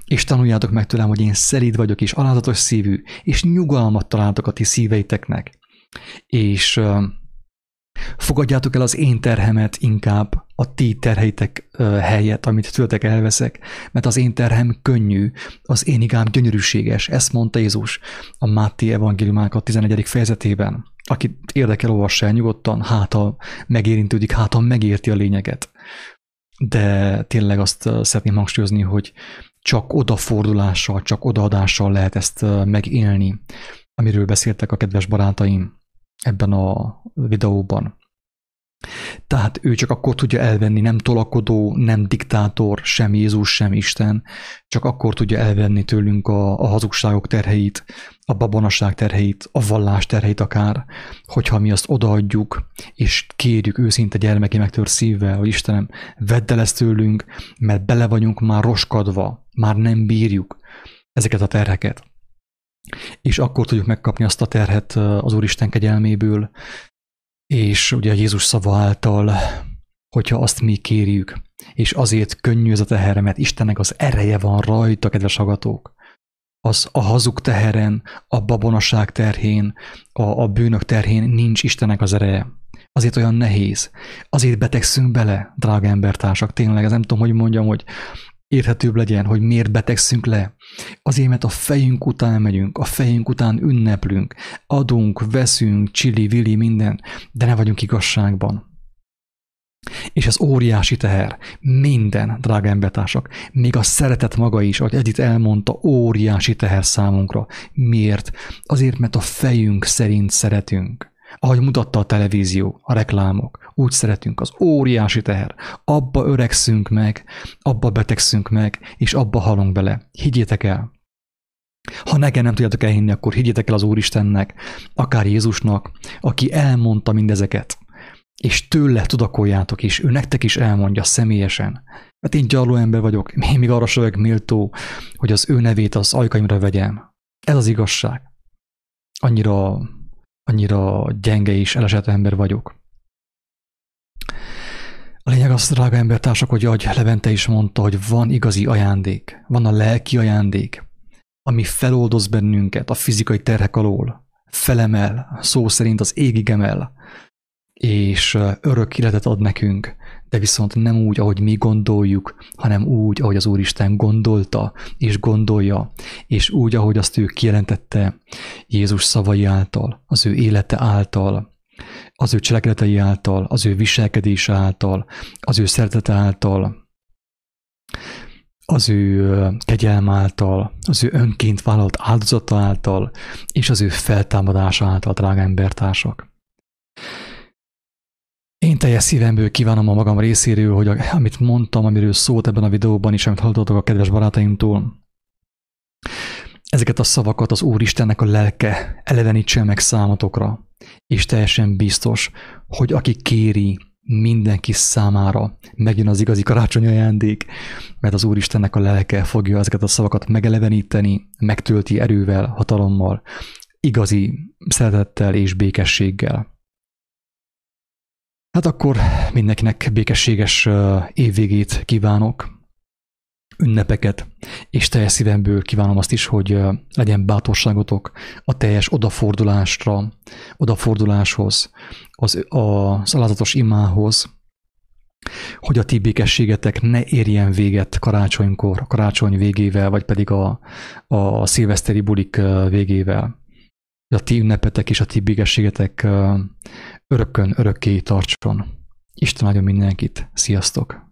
És tanuljátok meg tőlem, hogy én szelíd vagyok, és alázatos szívű, és nyugalmat találtok a ti szíveiteknek. És fogadjátok el az én terhemet inkább a ti terheitek uh, helyett, amit tőletek elveszek, mert az én terhem könnyű, az én igám gyönyörűséges, ezt mondta Jézus a Máté evangéliumának a 11. fejezetében. Akit érdekel, olvassa el nyugodtan, hát ha megérintődik, hát ha megérti a lényeget de tényleg azt szeretném hangsúlyozni, hogy csak odafordulással, csak odaadással lehet ezt megélni, amiről beszéltek a kedves barátaim ebben a videóban. Tehát ő csak akkor tudja elvenni, nem tolakodó, nem diktátor, sem Jézus, sem Isten, csak akkor tudja elvenni tőlünk a, a hazugságok terheit, a babonaság terheit, a vallás terheit akár, hogyha mi azt odaadjuk, és kérjük őszinte gyermeki megtör szívvel, hogy Istenem, vedd el ezt tőlünk, mert bele vagyunk már roskadva, már nem bírjuk ezeket a terheket. És akkor tudjuk megkapni azt a terhet az Úristen kegyelméből, és ugye Jézus szava által, hogyha azt mi kérjük, és azért könnyű ez a teher, mert Istennek az ereje van rajta, kedves hallgatók. az a hazug teheren, a babonaság terhén, a, a bűnök terhén nincs Istennek az ereje. Azért olyan nehéz. Azért betegszünk bele, drága embertársak. Tényleg, ez nem tudom, hogy mondjam, hogy érthetőbb legyen, hogy miért betegszünk le. Azért, mert a fejünk után megyünk, a fejünk után ünneplünk, adunk, veszünk, csili, vili, minden, de ne vagyunk igazságban. És ez óriási teher. Minden, drága embertársak, még a szeretet maga is, ahogy Edith elmondta, óriási teher számunkra. Miért? Azért, mert a fejünk szerint szeretünk. Ahogy mutatta a televízió, a reklámok, úgy szeretünk, az óriási teher. Abba öregszünk meg, abba betegszünk meg, és abba halunk bele. Higgyétek el! Ha nekem nem tudjátok elhinni, akkor higgyétek el az Úristennek, akár Jézusnak, aki elmondta mindezeket és tőle tudakoljátok is, ő nektek is elmondja személyesen. Hát én gyarló ember vagyok, én még arra vagyok méltó, hogy az ő nevét az ajkaimra vegyem. Ez az igazság. Annyira, annyira gyenge és elesett ember vagyok. A lényeg az, drága embertársak, hogy ahogy Levente is mondta, hogy van igazi ajándék, van a lelki ajándék, ami feloldoz bennünket a fizikai terhek alól, felemel, szó szerint az égig emel, és örök életet ad nekünk, de viszont nem úgy, ahogy mi gondoljuk, hanem úgy, ahogy az Úristen gondolta és gondolja, és úgy, ahogy azt ő kijelentette Jézus szavai által, az ő élete által, az ő cselekedetei által, az ő viselkedés által, az ő szeretete által, az ő kegyelm által, az ő önként vállalt áldozata által, és az ő feltámadása által, drága embertársak. Én teljes szívemből kívánom a magam részéről, hogy amit mondtam, amiről szólt ebben a videóban is, amit hallottatok a kedves barátaimtól, ezeket a szavakat az Úristennek a lelke elevenítse meg számotokra, és teljesen biztos, hogy aki kéri, mindenki számára megjön az igazi karácsonyi ajándék, mert az Úristennek a lelke fogja ezeket a szavakat megeleveníteni, megtölti erővel, hatalommal, igazi szeretettel és békességgel. Hát akkor mindenkinek békességes évvégét kívánok, ünnepeket, és teljes szívemből kívánom azt is, hogy legyen bátorságotok a teljes odafordulásra, odaforduláshoz, az, az alázatos imához, hogy a ti békességetek ne érjen véget karácsonykor, a karácsony végével, vagy pedig a, a szilveszteri bulik végével. A ti ünnepetek és a ti békességetek örökkön, örökké tartson. Isten áldjon mindenkit. Sziasztok!